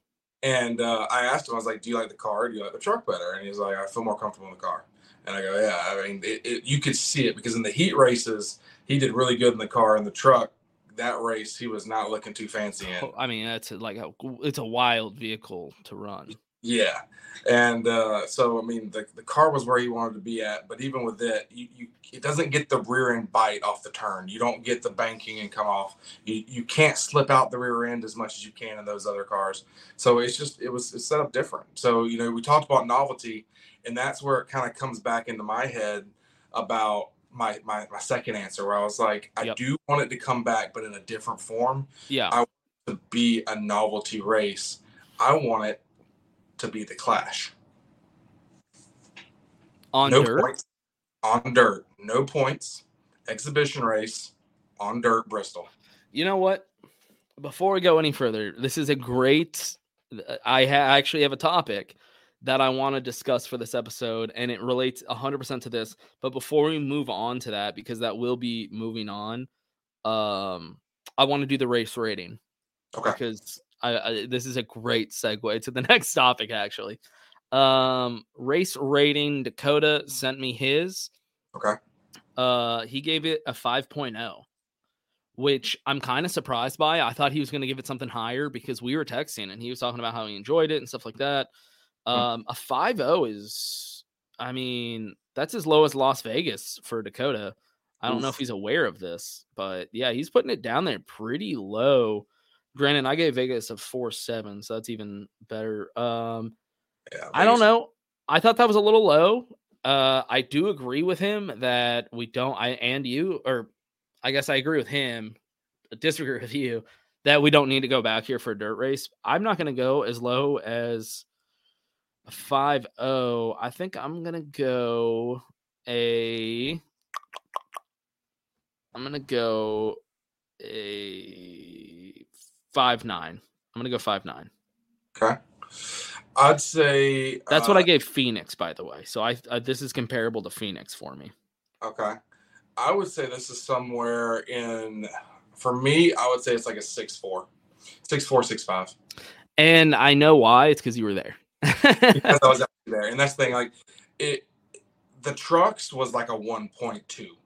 And uh, I asked him, I was like, "Do you like the car? Do you like the truck better?" And he's like, "I feel more comfortable in the car." And I go, "Yeah, I mean, it, it, you could see it because in the heat races, he did really good in the car. In the truck, that race, he was not looking too fancy in. Oh, I mean, that's like a, it's a wild vehicle to run. Yeah, and uh, so I mean, the, the car was where he wanted to be at, but even with it, you, you it doesn't get the rear end bite off the turn. You don't get the banking and come off. You you can't slip out the rear end as much as you can in those other cars. So it's just it was it's set up different. So you know, we talked about novelty, and that's where it kind of comes back into my head about my my my second answer, where I was like, I Yep. do want it to come back, but in a different form Yeah. I want to be a novelty race. I want it to be the Clash. On no dirt. points on dirt. No points. Exhibition race on dirt. Bristol. You know what? Before we go any further, this is a great. I ha- actually have a topic that I want to discuss for this episode, and it relates 100% to this. But before we move on to that, because that will be moving on, um, I want to do the race rating Okay. because I, I this is a great segue to the next topic. Actually, um, race rating. Dakota sent me his. Okay. Uh, he gave it a 5.0 which I'm kind of surprised by. I thought he was going to give it something higher because we were texting and he was talking about how he enjoyed it and stuff like that. Um, a 5.0 is, I mean, that's as low as Las Vegas for Dakota. I don't know if he's aware of this, but yeah, he's putting it down there pretty low. Granted, I gave Vegas a four seven, so that's even better. Um, Yeah. I don't know. I thought that was a little low. Uh, I do agree with him that we don't. I and you, or I guess I agree with him. Disagree with you that we don't need to go back here for a dirt race. I'm not going to go as low as a five zero. I think I'm going to go a I'm gonna go a five nine. I'm gonna go five nine. Okay. I'd say That's what I uh, gave Phoenix, by the way. So I, I this is comparable to Phoenix for me. Okay. I would say this is somewhere in for me, I would say it's like a six four. Six four, six five. And I know why. It's because you were there. Because I was there. And that's the thing, like it the trucks was like a one point two.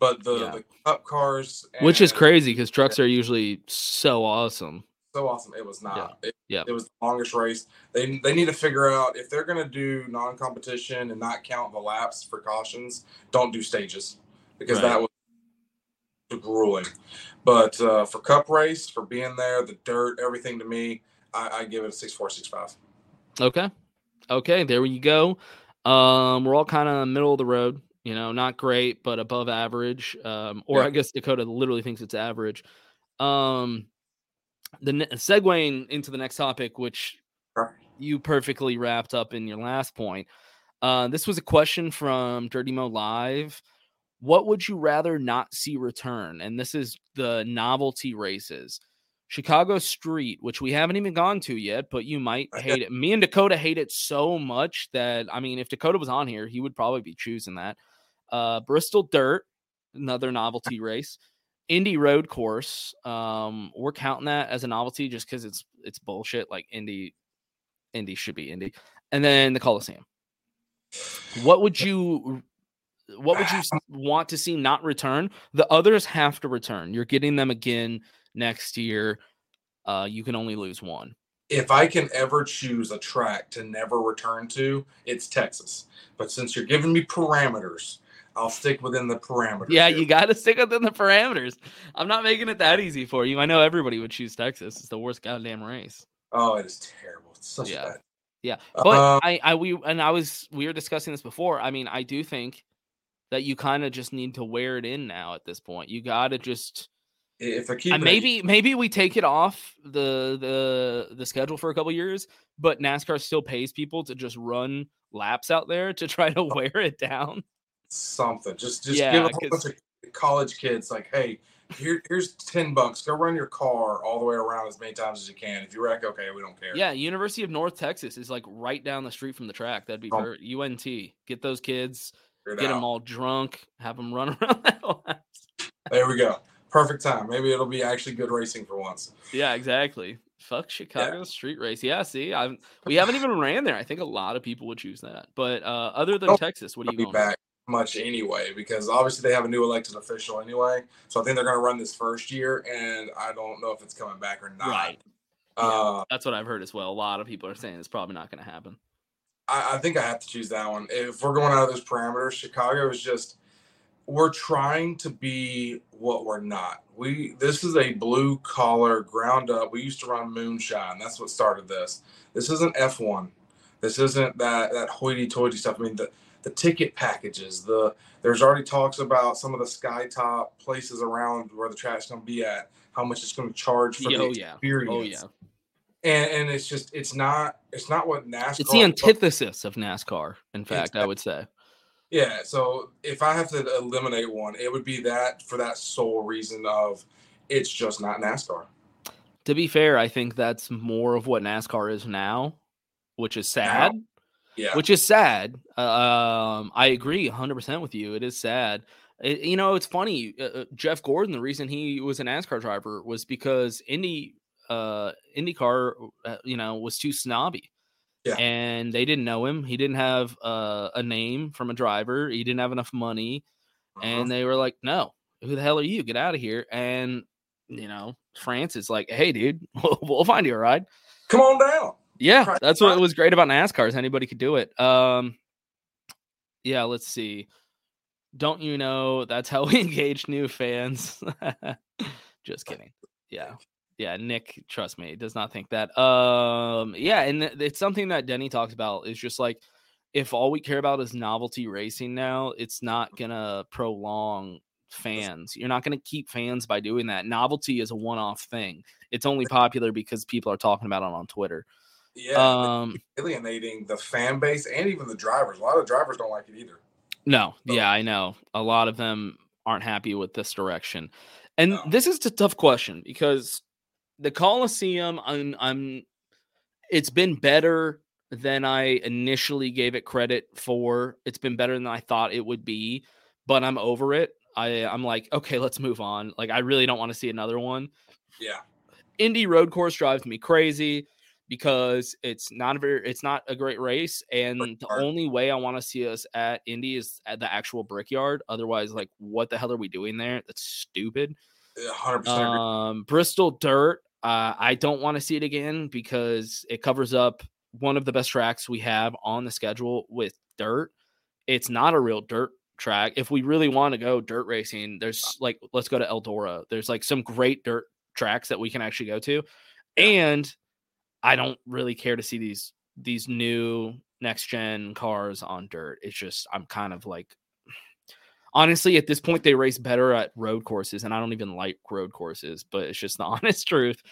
But the, Yeah. the cup cars Which is crazy because trucks are usually so awesome. so awesome. It was not. It, Yeah. it was the longest race. They they need to figure out if they're gonna do non-competition and not count the laps for cautions. Don't do stages because Right. that was grueling. But uh, for Cup race, for being there, the dirt, everything to me, I, I give it a six four six five. Okay. Okay, there you go. Um, we're all kind of middle of the road, you know, not great, but above average. Um, or Yeah. I guess Dakota literally thinks it's average. Um, the ne- segueing into the next topic, which you perfectly wrapped up in your last point. Uh, this was a question from Dirty Mo Live. What would you rather not see return? And this is the novelty races. Chicago Street, which we haven't even gone to yet, but you might hate it. Me and Dakota hate it so much that I mean, if Dakota was on here, he would probably be choosing that. Uh, Bristol Dirt, another novelty race. Indy Road Course, um, we're counting that as a novelty just because it's it's bullshit. Like Indy, Indy should be Indy, and then the Coliseum. What would you what would you want to see not return? The others have to return. You're getting them again next year. Uh, you can only lose one. If I can ever choose a track to never return to, it's Texas. But since you're giving me parameters, I'll stick within the parameters. Yeah, here. you got to stick within the parameters. I'm not making it that easy for you. I know everybody would choose Texas. It's the worst goddamn race. Oh, it is terrible. It's such Yeah. bad. Yeah, but Um, I, I, we, and I was, we were discussing this before. I mean, I do think that you kind of just need to wear it in now at this point. You got to just, If I keep uh, keeping it- maybe, maybe we take it off the the the schedule for a couple years, but NASCAR still pays people to just run laps out there to try Oh. to wear it down. Something. Just just Yeah, give a bunch of college kids like, hey, here here's ten bucks. Go run your car all the way around as many times as you can. If you wreck, okay, we don't care. Yeah, University of North Texas is like right down the street from the track. That'd be Oh. for UNT. Get those kids, get them all drunk, have them run around that. There we go. Perfect time. Maybe it'll be actually good racing for once. Yeah, exactly. Fuck Chicago street race. Yeah, see, I'm we haven't even ran there. I think a lot of people would choose that. But uh other than. Texas, what are you be back much anyway because obviously they have a new elected official anyway. So I think they're going to run this first year, and I don't know if it's coming back or not. Right. Uh, That's what I've heard as well. A lot of people are saying it's probably not going to happen. I, I think I have to choose that one. If we're going out of those parameters, Chicago is just we're trying to be what we're not. We this is a blue collar ground up. We used to run moonshine. That's what started this. This isn't F one. This isn't that that hoity toity stuff. I mean the the ticket packages. The there's already talks about some of the sky top places around where the track's going to be at. How much it's going to charge for Oh the oh, yeah. experience. Oh yeah. And and it's just it's not it's not what NASCAR. It's the antithesis of NASCAR, in fact, I would say. Yeah, so if I have to eliminate one, it would be that for that sole reason of it's just not NASCAR. To be fair, I think that's more of what NASCAR is now, which is sad. Yeah, which is sad. Uh, Um, I agree 100% with you. It is sad. It- you know, it's funny. Uh, uh, Jeff Gordon, the reason he was an NASCAR driver was because Indy, uh, IndyCar, uh, you know, was too snobby. Yeah. And they didn't know him. He didn't have uh, a name from a driver. He didn't have enough money. Uh-huh. And they were like, no, who the hell are you? Get out of here. And, you know, France is like, hey, dude, we'll, we'll find you a ride. come on down. Yeah, that's what was great about NASCAR is anybody could do it. Um, yeah, let's see. Don't you know that's how we engage new fans? Just kidding. Yeah, yeah. Nick, trust me, does not think that. Um, yeah, and it's something that Denny talks about. Is just like if all we care about is novelty racing now, it's not gonna prolong fans. You're not gonna keep fans by doing that. Novelty is a one-off thing. It's only popular because people are talking about it on Twitter. Yeah, Um, alienating the fan base and even the drivers. A lot of drivers don't like it either. No, So- yeah, I know. A lot of them aren't happy with this direction. And No. this is a tough question because the Coliseum, I'm, I'm it's been better than I initially gave it credit for. It's been better than I thought it would be, but I'm over it. I, I'm like, okay, let's move on. Like, I really don't want to see another one. Yeah. Indy road course drives me crazy because it's not a very it's not a great race and the only way I want to see us at Indy is at the actual brickyard otherwise like what the hell are we doing there? That's stupid. 100% um Bristol dirt uh I don't want to see it again because it covers up one of the best tracks we have on the schedule with dirt. It's not a real dirt track. If we really want to go dirt racing there's like let's go to Eldora. There's like some great dirt tracks that we can actually go to. And I don't really care to see these these new next gen cars on dirt. It's just I'm kind of like honestly at this point they race better at road courses and I don't even like road courses, but it's just the honest truth.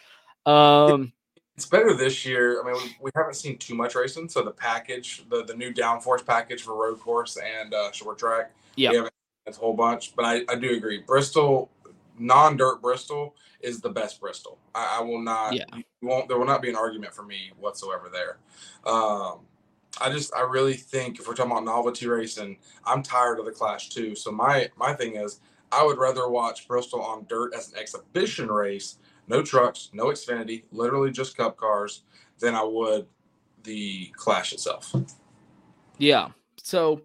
Um it's better this year. I mean, we, haven't seen too much racing, so the package, the the new downforce package for road course and uh, short track, Yeah. we haven't seen a whole bunch. But I, I do agree, Bristol, non-dirt Bristol is the best Bristol. I, I will not. Yeah. you won't. There will not be an argument for me whatsoever there. Um, I just, I really think if we're talking about novelty racing, I'm tired of the Clash too. So my my thing is, I would rather watch Bristol on dirt as an exhibition race no trucks, no Xfinity, literally just cup cars, than I would the Clash itself. Yeah. So,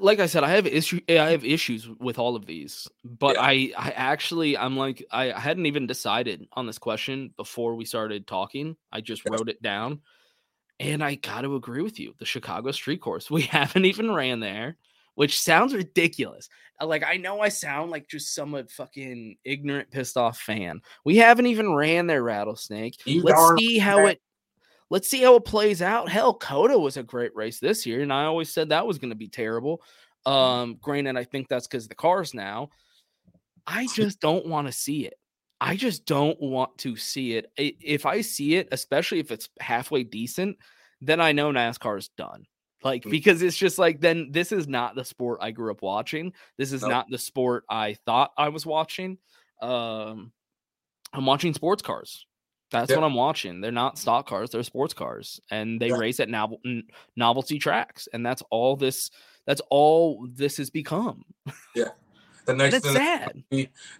like I said, I have issue. I have issues with all of these, but Yeah. I, I actually, I'm like, I hadn't even decided on this question before we started talking. I just Yes. wrote it down, and I got to agree with you. The Chicago Street Course, we haven't even ran there, which sounds ridiculous. Uh, Like I know I sound like just some fucking ignorant, pissed off fan. We haven't even ran there, rattlesnake. You Let's see how it let's see how it plays out. Hell, COTA was a great race this year, and I always said that was going to be terrible. Um, granted, I think that's because the cars now. I just don't want to see it. I just don't want to see it. If I see it, especially if it's halfway decent, then I know NASCAR's done. Like Mm. because it's just like then this is not the sport I grew up watching. This is Nope. not the sport I thought I was watching. Um, I'm watching sports cars. That's Yeah. what I'm watching. They're not stock cars; they're sports cars, and they Yeah. race at novel- novelty tracks. And that's all this. That's all this has become. Yeah. The next thing, sad.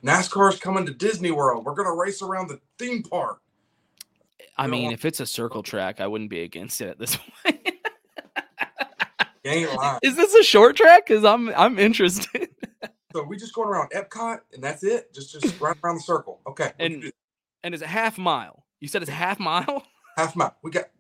NASCAR's coming to Disney World. We're gonna race around the theme park. I don't mean, if it's a circle track, I wouldn't be against it at this point. Ain't lying. Is this a short track? Because I'm I'm interested. so we just going around Epcot and that's it. Just just right around the circle. Okay. And- and it's a half mile. You said it's half mile, half mile. We got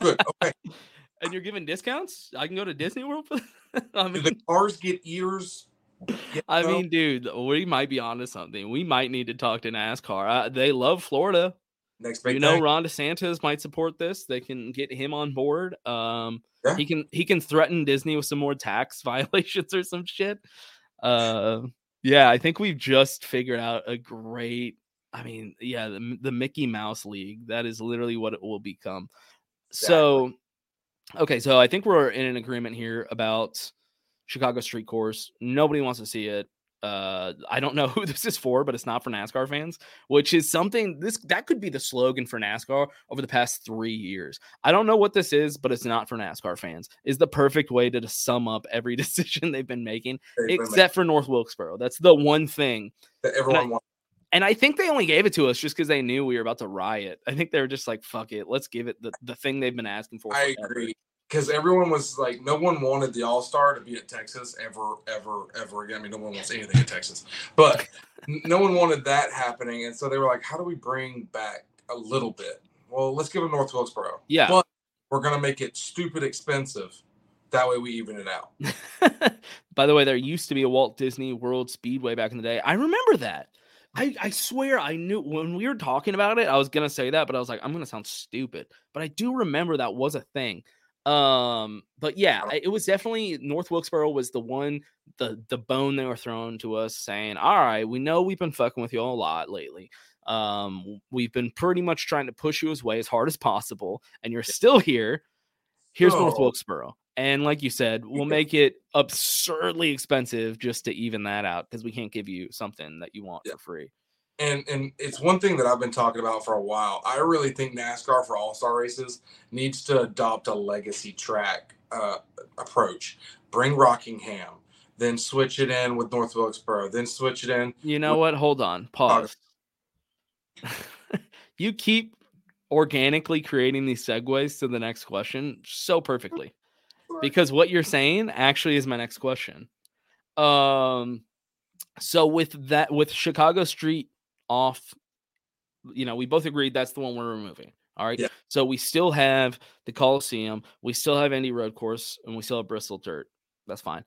good. Okay. and you're giving discounts. I can go to Disney World. For I do the cars get ears? Yeah, I mean, dude, we might be onto something. We might need to talk to NASCAR. Uh, they love Florida. next big you know, thing. Ron DeSantis might support this. They can get him on board. Um, Yeah. he can he can threaten Disney with some more tax violations or some shit. Uh, yeah, I think we've just figured out a great. I mean, yeah, the, the Mickey Mouse League. That is literally what it will become. So, okay, so I think we're in an agreement here about Chicago Street Course. Nobody wants to see it. Uh, I don't know who this is for, but it's not for NASCAR fans, which is something this that could be the slogan for NASCAR over the past three years. I don't know what this is, but it's not for NASCAR fans. Is the perfect way to, to sum up every decision they've been making, They've been except for North Wilkesboro. That's the one thing that everyone wants. And I think they only gave it to us just because they knew we were about to riot. I think they were just like, fuck it, let's give it the, the thing they've been asking for. I forever." agree. Because everyone was like, no one wanted the All Star to be at Texas ever, ever, ever again. I mean, no one wants anything at Texas, but no one wanted that happening. And so they were like, how do we bring back a little bit? Well, let's give them North Wilkesboro. Yeah. But we're going to make it stupid expensive. That way we even it out. By the way, there used to be a Walt Disney World Speedway back in the day. I remember that. I, I swear I knew when we were talking about it, I was gonna say that, but I was like, I'm gonna sound stupid. But I do remember that was a thing. Um, but yeah, it was definitely North Wilkesboro was the one, the the bone they were throwing to us, saying, All right, we know we've been fucking with you a lot lately. Um, we've been pretty much trying to push you away as hard as possible, and you're still here. Here's North Oh. Wilkesboro. And like you said, we'll make it absurdly expensive just to even that out because we can't give you something that you want Yeah. for free. and and it's one thing that I've been talking about for a while. I really think NASCAR for All Star races needs to adopt a legacy track uh, approach. Bring Rockingham, then switch it in with North Wilkesboro, then switch it in. You know what? Hold on. Pause. you keep organically creating these segues to the next question so perfectly because what you're saying actually is my next question. Um so with that with Chicago Street off you know, we both agreed that's the one we're removing. All right. Yeah. So we still have the Coliseum, we still have Indy Road Course, and we still have Bristol Dirt. That's fine.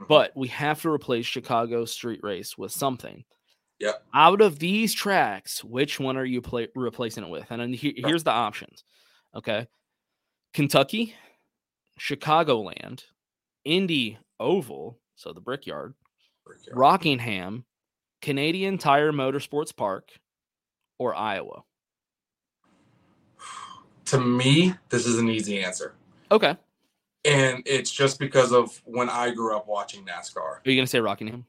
Mhm. But we have to replace Chicago Street Race with something. Yep. Out of these tracks, which one are you pla replacing it with? And here's the options. Okay. Kentucky, Chicagoland, Indy Oval, so the Brickyard, Rockingham, Canadian Tire Motorsports Park, or Iowa. To me, this is an easy answer. Okay. And it's just because of when I grew up watching NASCAR. Are you gonna say Rockingham?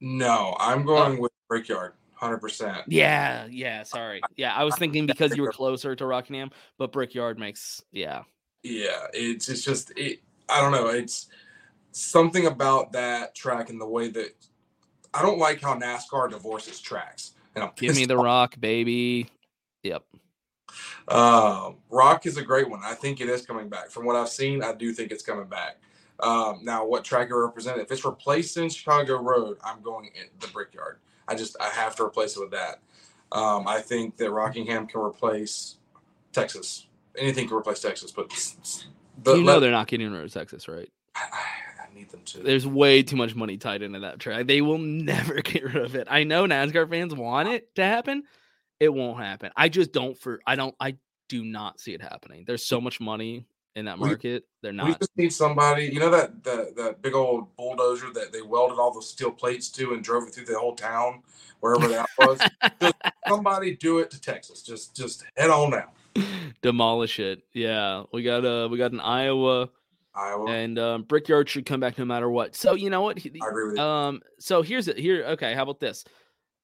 No, I'm oh. going with Brickyard, 100%. Yeah, yeah. Sorry. Yeah, I was thinking because you were closer to Rockingham, but Brickyard makes yeah. Yeah, it's it's just it. I don't know. It's something about that track and the way that I don't like how NASCAR divorces tracks. And I'm Give me the off. rock, baby. Yep. Um, Rock is a great one. I think it is coming back. From what I've seen, I do think it's coming back. Um, now, what track it represent? If it's replacing Chicago Road, I'm going in the Brickyard. I just I have to replace it with that. Um, I think that Rockingham can replace Texas. Anything can replace Texas, but the, you know let- they're not getting rid of Texas, right? I, I- need them to. There's way too much money tied into that track. They will never get rid of it. I know NASCAR fans want it to happen. It won't happen. I just don't for I don't I do not see it happening. There's so much money in that We- market. They're not. We just need somebody, you know that the that big old bulldozer that they welded all the steel plates to and drove it through the whole town, wherever that was. just somebody do it to Texas. Just just head on down. Demolish it. Yeah. We got uh we got an Iowa Iowa. and um Brickyard should come back no matter what. So you know what? I agree with you. Um, so here's it. Here, okay. How about this?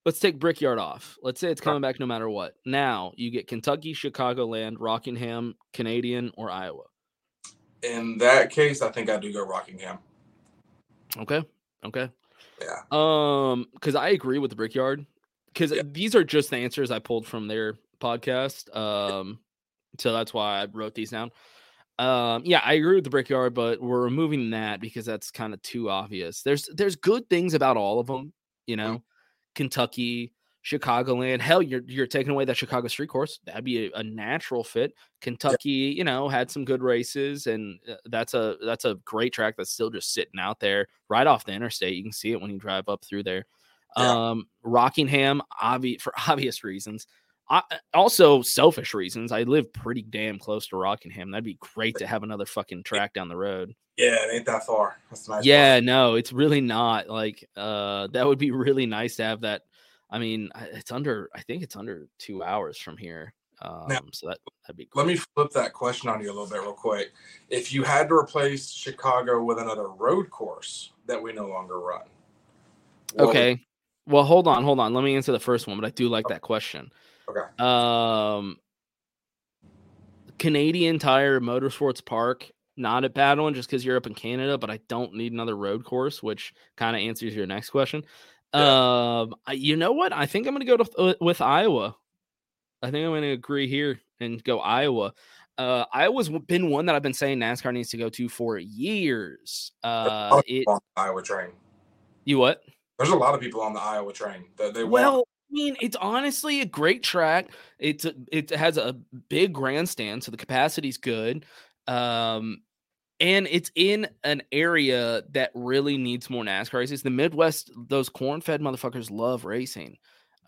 Let's take Brickyard off. Let's say it's coming back no matter what. Now you get Kentucky, Chicagoland, Rockingham, Canadian, or Iowa. In that case, I think I do go Rockingham. Okay. Okay. Yeah. Um, because I agree with the Brickyard. Because Yeah. these are just the answers I pulled from their podcast. Um, so that's why I wrote these down. Um, yeah, I agree with the Brickyard, but we're removing that because that's kind of too obvious. There's there's good things about all of them, you Mm-hmm. know. Kentucky, Chicagoland. Hell, you're you're taking away that Chicago street course. That'd be a, a natural fit. Kentucky, you know, had some good races, and uh, that's a that's a great track that's still just sitting out there right off the interstate. You can see it when you drive up through there. Yeah. Um, Rockingham, obvi- for obvious reasons. I, also, selfish reasons. I live pretty damn close to Rockingham. That'd be great to have another fucking track down the road. Yeah, it ain't that far. Nice. part. Yeah, no, it's really not. Like, uh, that would be really nice to have that. I mean, it's under. I think it's under two hours from here. Um, so that that'd be. Let me flip that question on you a little bit, real quick. If you had to replace Chicago with another road course that we no longer run, Okay. Well, hold on, hold on. Let me answer the first one, but I do like that question. Okay. Um, Canadian Tire Motorsports Park, not a bad one, just because you're up in Canada, but I don't need another road course, which kind of answers your next question. Um, you know what? I think I'm gonna go to, uh, with Iowa. I think I'm gonna agree here and go Iowa. Uh, Iowa's been one that I've been saying NASCAR needs to go to for years. Uh, it people on the Iowa train. you what? There's a lot of people on the Iowa train that they Well. I mean, it's honestly a great track. It's a, it has a big grandstand, so the capacity's good. Um, and it's in an area that really needs more NASCAR races. The Midwest, those corn-fed motherfuckers love racing.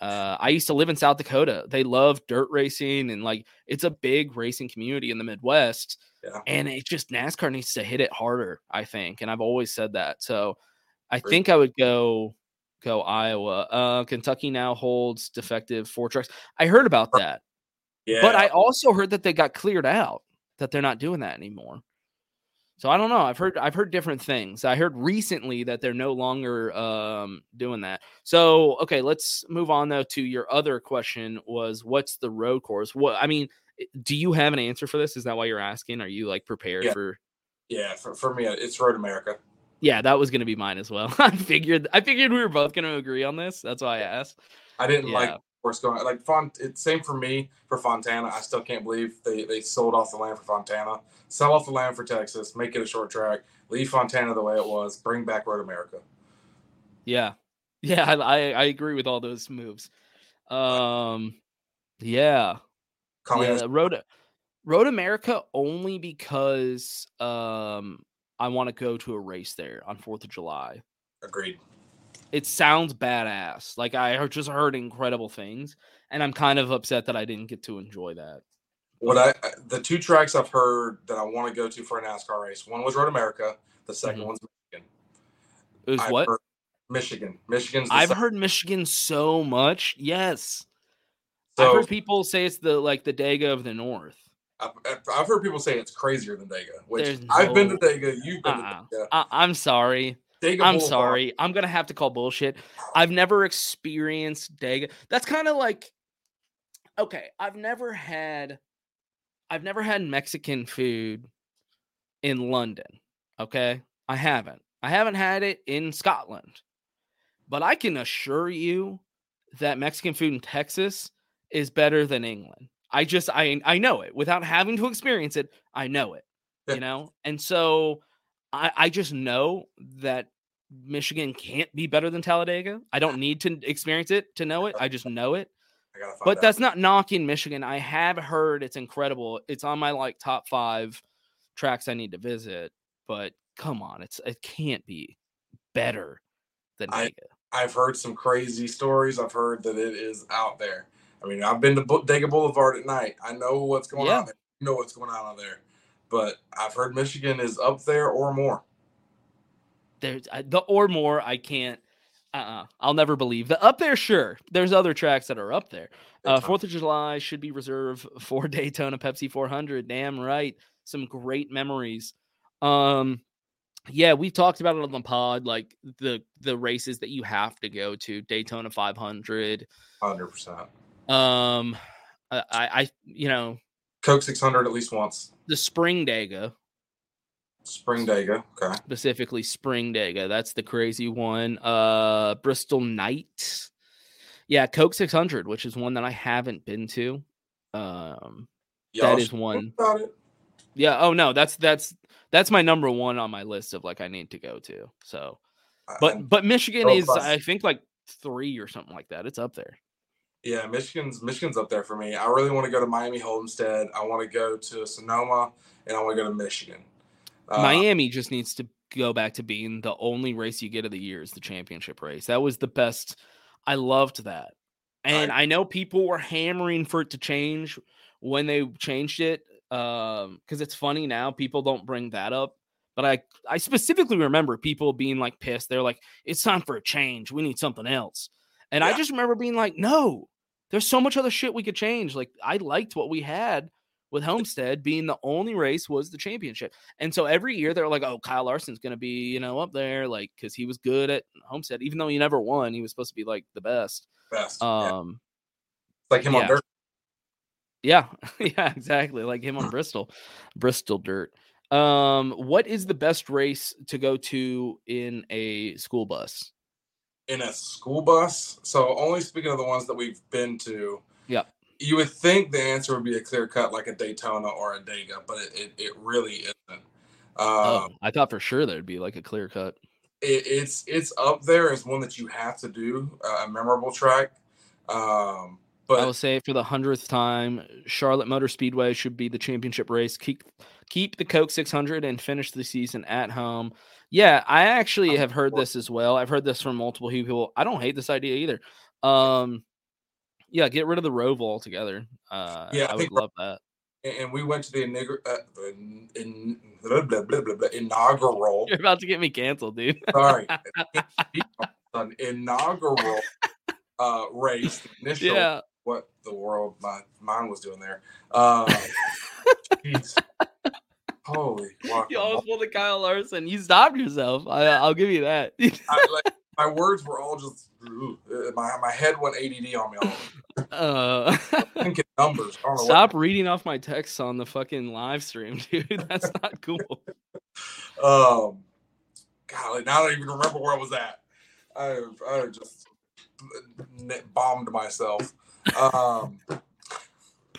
Uh, I used to live in South Dakota. They love dirt racing, and like it's a big racing community in the Midwest. Yeah. And it just NASCAR needs to hit it harder, I think. And I've always said that. So I Great. think I would go go Iowa. Uh, Kentucky now holds defective Ford trucks. I heard about that, Yeah, but I also heard that they got cleared out. That they're not doing that anymore. So I don't know. I've heard I've heard different things. I heard recently that they're no longer um, doing that. So okay, let's move on though to your other question. Was what's the road course? What I mean, do you have an answer for this? Is that why you're asking? Are you like prepared Yeah. for? Yeah, for, for me, it's Road America. Yeah, that was gonna be mine as well. I figured I figured we were both gonna agree on this. That's why I asked. I didn't like Yeah. what's going like Font. It's same for me for Fontana. I still can't believe they they sold off the land for Fontana. Sell off the land for Texas. Make it a short track. Leave Fontana the way it was. Bring back Road America. Yeah, yeah, I I, I agree with all those moves. Um, yeah, Call yeah, Road Road America only because um I want to go to a race there on Fourth of July. agreed. It sounds badass. Like I just heard incredible things, and I'm kind of upset that I didn't get to enjoy that. What I the two tracks I've heard that I want to go to for a NASCAR race. One was Road America. The 2nd Mhm. one's Michigan. It was I've what Michigan. Michigan's. I've sec- heard Michigan so much. Yes, So I've heard people say it's the like the Dega of the North. I've, I've- heard people say it's crazier than Dega. Which There's I've been to no- Dega. You've been Uh-uh. to Dega. I- I'm sorry. Dega I'm Boulevard. sorry. I'm gonna have to call bullshit. I've never experienced Dega. That's kind of like okay. I've never had I've never had Mexican food in London. Okay. I haven't. I haven't had it in Scotland. But I can assure you that Mexican food in Texas is better than England. I just I I know it without having to experience it. I know it. Yeah. You know? And so I, I just know that Michigan can't be better than Talladega. I don't need to experience it to know it. I just know it. I gotta find But out. that's not knocking Michigan. I have heard it's incredible. It's on my like top five tracks I need to visit. But come on, it's it can't be better than I- Dega. I've heard some crazy stories. I've heard that it is out there. I mean, I've been to Bu- Dega Boulevard at night. I know what's going Yeah. on there. I know what's going on out there. But I've heard Michigan is up there or more. There's I, the or more. I can't. Uh, uh I'll never believe the up there. Sure, there's other tracks that are up there. Uh. Fourth of July should be reserved for Daytona Pepsi 400. Damn right, some great memories. Um, yeah, we've talked about it on the pod, like the the races that you have to go to Daytona 500. 100%. Um, I, I, you know, Coke 600 at least once. the Spring Dega, Spring Dega. Okay. specifically Spring Dega. That's the crazy one. Uh, Bristol Night. Yeah, Coke 600, which is one that I haven't been to. Um, Y'all is should one. About it. Yeah. Oh no, that's that's that's my number one on my list of like I need to go to. So, but but Michigan is I think like three or something like that. It's up there. Yeah, Michigan's Michigan's up there for me. I really want to go to Miami Homestead. I want to go to Sonoma, and I want to go to Michigan. Uh, Miami just needs to go back to being the only race you get of the year is the championship race. That was the best. I loved that. And I, know people were hammering for it to change when they changed it. Um, because it's funny now, people don't bring that up. But I I specifically remember people being like pissed. They're like, it's time for a change. We need something else. And I just remember being like, no, there's so much other shit we could change. Like I liked what we had with Homestead being the only race was the championship. And so every year they're like, oh, Kyle Larson's going to be, you know, up there, like, because he was good at Homestead, even though he never won. He was supposed to be like the best. best. yeah. Um, Like him yeah. on dirt. yeah, yeah, exactly. Like him on Bristol, Bristol dirt. Um, what is the best race to go to in a school bus? In a school bus. So only speaking of the ones that we've been to. Yeah. You would think the answer would be a clear cut like a Daytona or a Dega, but it, it, it really isn't. oh, Um, I thought for sure there'd be like a clear cut. it, it's it's up there as one that you have to do uh, a memorable track. Um, but I will say for the hundredth time, Charlotte Motor Speedway should be the championship race. Keep keep the Coke 600 and finish the season at home. Yeah, I actually have heard this as well. I've heard this from multiple people. I don't hate this idea either. Um, yeah, get rid of the Roval altogether. Uh, Yeah, I I would love that. and we went to the, inaugur- uh, the in, in, blah, blah, blah, inaugural. You're about to get me canceled, dude. Sorry, I can't speak on inaugural uh, race. The initial yeah, what the world my mind was doing there. Uh. Holy you almost pulled the Kyle Larson. You stopped yourself. I, will give you that. I, like, my words were all just uh, my my head went ADD on me. All uh, thinking numbers. Stop reading off my texts on the fucking live stream, dude. That's not cool. um, golly, now I don't even remember where I was at. I I just bombed myself. Um,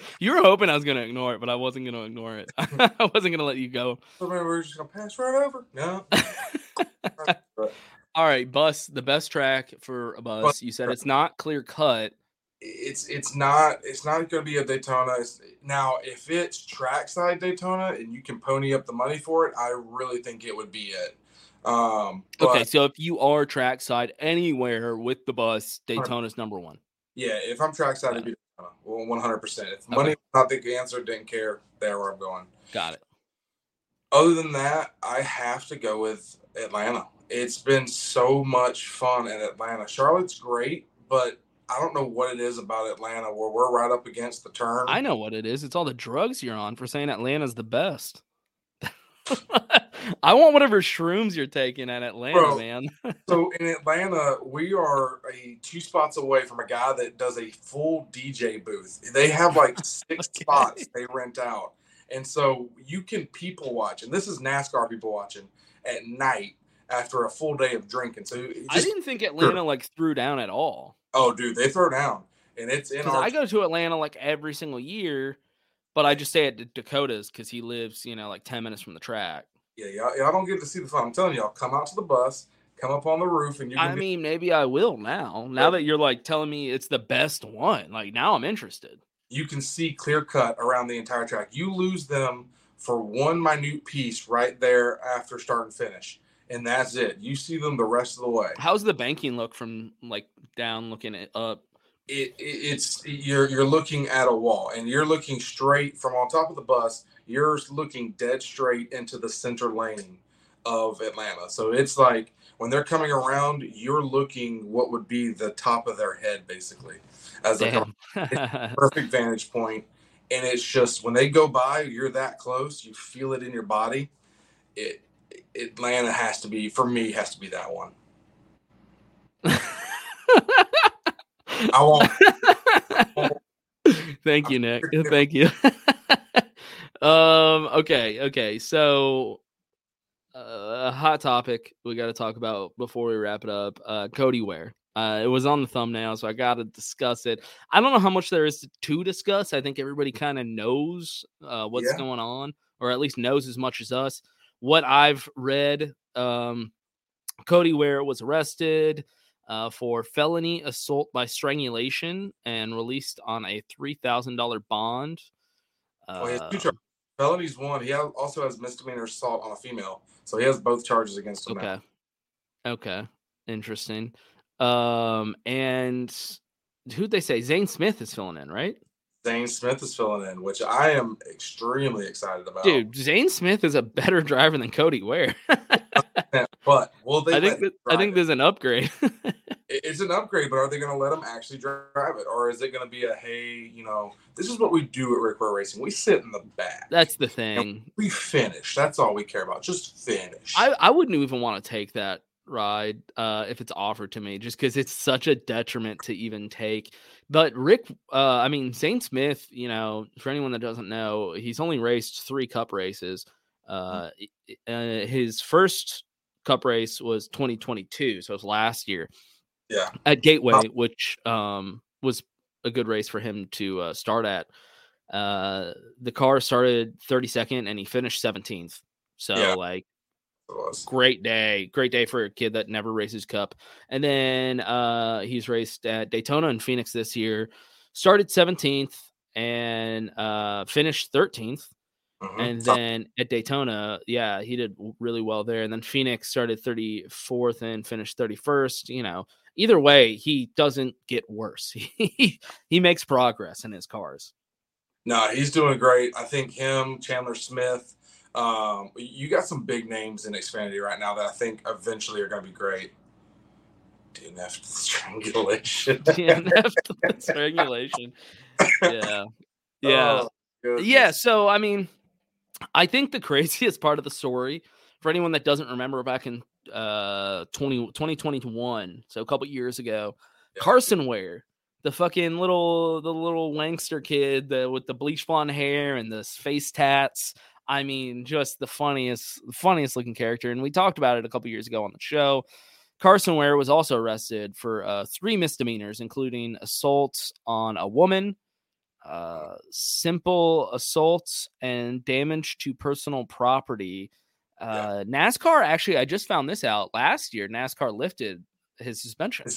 you were hoping I was gonna ignore it, but I wasn't gonna ignore it. I wasn't gonna let you go. So maybe we're just gonna pass right over. No. All right, bus. The best track for a bus. bus you said it's not clear cut. It's it's not it's not going to be a Daytona. It's, now, if it's trackside Daytona and you can pony up the money for it, I really think it would be it. Um, okay, so if you are trackside anywhere with the bus, Daytona's number one. Yeah, if I'm trackside, it'd be Uh, Daytona. Well, 100. percent If money okay. not the answer, didn't care. There where I'm going. Got it. Other than that, I have to go with Atlanta. It's been so much fun in Atlanta. Charlotte's great, but I don't know what it is about Atlanta where we're right up against the turn. I know what it is. It's all the drugs you're on for saying Atlanta's the best. I want whatever shrooms you're taking at Atlanta, Bro, man. so in Atlanta, we are a two spots away from a guy that does a full DJ booth. They have like six okay. spots they rent out. And so you can people watch, and this is NASCAR people watching at night after a full day of drinking. So just, I didn't think Atlanta like threw down at all. Oh, dude, they throw down, and it's in. Our... I go to Atlanta like every single year, but I just stay at Dakota's because he lives, you know, like ten minutes from the track. Yeah, y'all, y'all don't get to see the fun. I'm telling y'all, come out to the bus, come up on the roof, and you. I mean, maybe I will now. Now yeah. that you're like telling me it's the best one, like now I'm interested. You can see clear cut around the entire track. You lose them for one minute piece right there after start and finish and that's it. You see them the rest of the way. How's the banking look from like down looking it up? It, it, it's you're you're looking at a wall and you're looking straight from on top of the bus. You're looking dead straight into the center lane of Atlanta. So it's like when they're coming around, you're looking what would be the top of their head basically as a perfect vantage point. And it's just when they go by, you're that close. You feel it in your body. It Atlanta has to be for me has to be that one. I won't. Thank you, Nick. Thank you. um. Okay. Okay. So, uh, a hot topic we got to talk about before we wrap it up. Uh, Cody Ware. Uh, it was on the thumbnail, so I got to discuss it. I don't know how much there is to discuss. I think everybody kind of knows uh, what's yeah. going on, or at least knows as much as us what I've read, um, Cody Ware was arrested uh, for felony assault by strangulation and released on a three thousand dollar bond. Uh, well, two charges. Felonies one. He also has misdemeanor assault on a female, so he has both charges against him. Okay. Now. Okay. Interesting. Um, and who'd they say? Zane Smith is filling in, right? Zane Smith is filling in, which I am extremely excited about. Dude, Zane Smith is a better driver than Cody Ware. but will they? I think that, I think there's an upgrade. it's an upgrade, but are they going to let them actually drive it, or is it going to be a hey, you know, this is what we do at Rick Ware Racing? We sit in the back. That's the thing. We finish. That's all we care about. Just finish. I I wouldn't even want to take that ride uh, if it's offered to me, just because it's such a detriment to even take. But Rick, uh, I mean, Zane Smith, you know, for anyone that doesn't know, he's only raced three cup races. Mm. Uh, uh, his first cup race was 2022, so it was last year. Yeah. At Gateway, which um, was a good race for him to uh, start at. Uh, the car started 32nd and he finished 17th. So, yeah. like, Great day. Great day for a kid that never races cup. And then uh he's raced at Daytona and Phoenix this year. Started 17th and uh finished 13th. Mm-hmm. And then at Daytona, yeah, he did really well there. And then Phoenix started 34th and finished 31st. You know, either way, he doesn't get worse. he he makes progress in his cars. No, he's doing great. I think him, Chandler Smith, um, you got some big names in Xfinity right now that I think eventually are going to be great. DNF strangulation. DNF strangulation. Yeah. Yeah. Oh, yeah. So, I mean, I think the craziest part of the story for anyone that doesn't remember back in uh 20, 2021, so a couple years ago. Carson Ware, the fucking little the little Langster kid the, with the bleach blonde hair and the face tats. I mean, just the funniest, funniest looking character. And we talked about it a couple years ago on the show. Carson Ware was also arrested for uh, three misdemeanors, including assault on a woman, uh, simple assaults and damage to personal property. Uh, NASCAR actually, I just found this out last year. NASCAR lifted his suspension.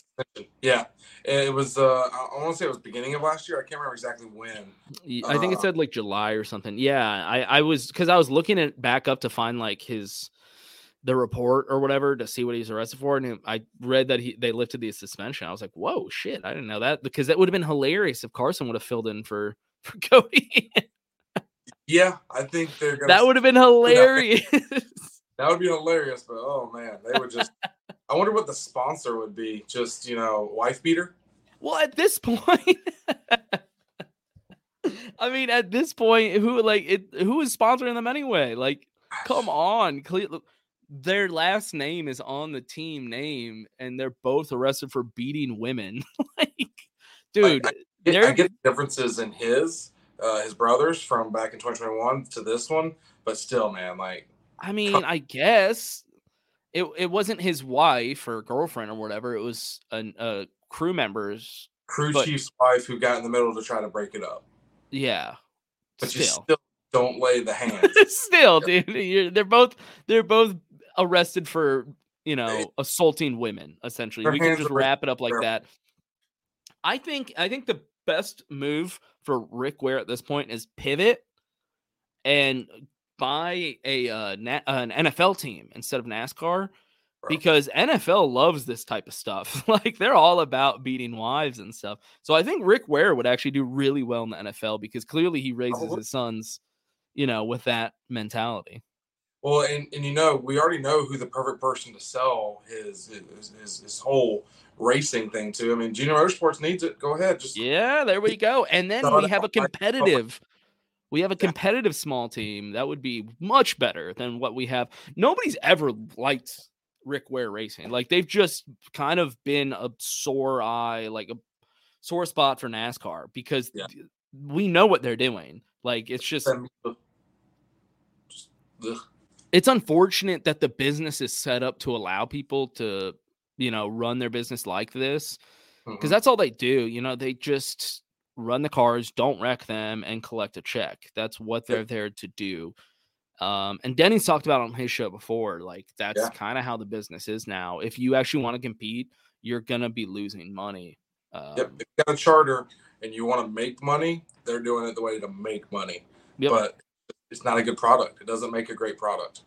Yeah, it was. Uh, I, want to say it was beginning of last year. I can't remember exactly when. I think it Uh, said like July or something. Yeah, I I was because I was looking it back up to find like his the report or whatever to see what he's arrested for, and I read that he they lifted the suspension. I was like, whoa, shit, I didn't know that because that would have been hilarious if Carson would have filled in for for Cody. Yeah, I think they're gonna. that would have been hilarious. That would be hilarious, but oh man, they would just. I wonder what the sponsor would be. Just you know, wife beater. well, at this point. I mean, at this point, who like it? Who is sponsoring them anyway? Like, come on, Cle- their last name is on the team name, and they're both arrested for beating women. like, dude, I they're get the differences in his, uh, his brothers from back in 2021 to this one, but still, man, like I mean, I guess it it wasn't his wife or girlfriend or whatever. It was an a crew members. crew But- chief's wife who got in the middle to try to break it up. Yeah, But you still, still don't lay the hands. still, dude, you're, they're both they're both arrested for you know assaulting women. Essentially, we can just wrap it up like that. I think I think the best move for Rick Ware at this point is pivot and buy a uh, na- an NFL team instead of NASCAR because NFL loves this type of stuff. like they're all about beating wives and stuff. So I think Rick Ware would actually do really well in the NFL because clearly he raises his sons, you know, with that mentality. Well, and, and you know, we already know who the perfect person to sell his his, his, his whole racing thing to. I mean, Junior Motorsports needs it. Go ahead, just Yeah, there we go. And then we have a competitive we have a competitive small team that would be much better than what we have. Nobody's ever liked Rick Ware racing. Like they've just kind of been a sore eye, like a sore spot for NASCAR because Yeah. we know what they're doing. Like it's just just. It's unfortunate that the business is set up to allow people to, you know, run their business like this because Mhm. that's all they do. You know, they just run the cars, don't wreck them, and collect a check. That's what they're there to do. Um, and Denny's talked about on his show before, like that's Yeah. kind of how the business is now. If you actually want to compete, you're gonna be losing money. Um, Yep, if you got a charter and you want to make money, they're doing it the way to make money. Yep. But it's not a good product. It doesn't make a great product.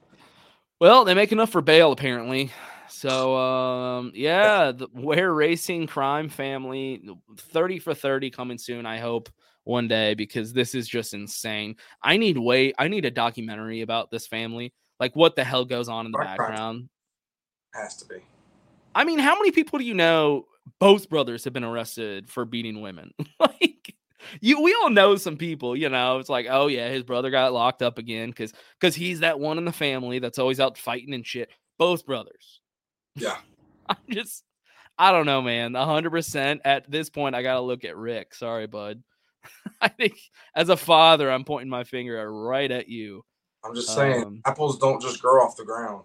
Well, they make enough for bail apparently. So um yeah, the Ware Racing Crime Family 30 for 30 coming soon, I hope one day because this is just insane. I need way I need a documentary about this family. Like what the hell goes on in the background? Has to be. I mean, how many people do you know both brothers have been arrested for beating women? like you we all know some people, you know. It's like, oh yeah, his brother got locked up again cuz cuz he's that one in the family that's always out fighting and shit. Both brothers. Yeah. I'm just I don't know, man. 100% at this point I got to look at Rick. Sorry, bud. I think as a father, I'm pointing my finger right at you. I'm just saying, Um, apples don't just grow off the ground.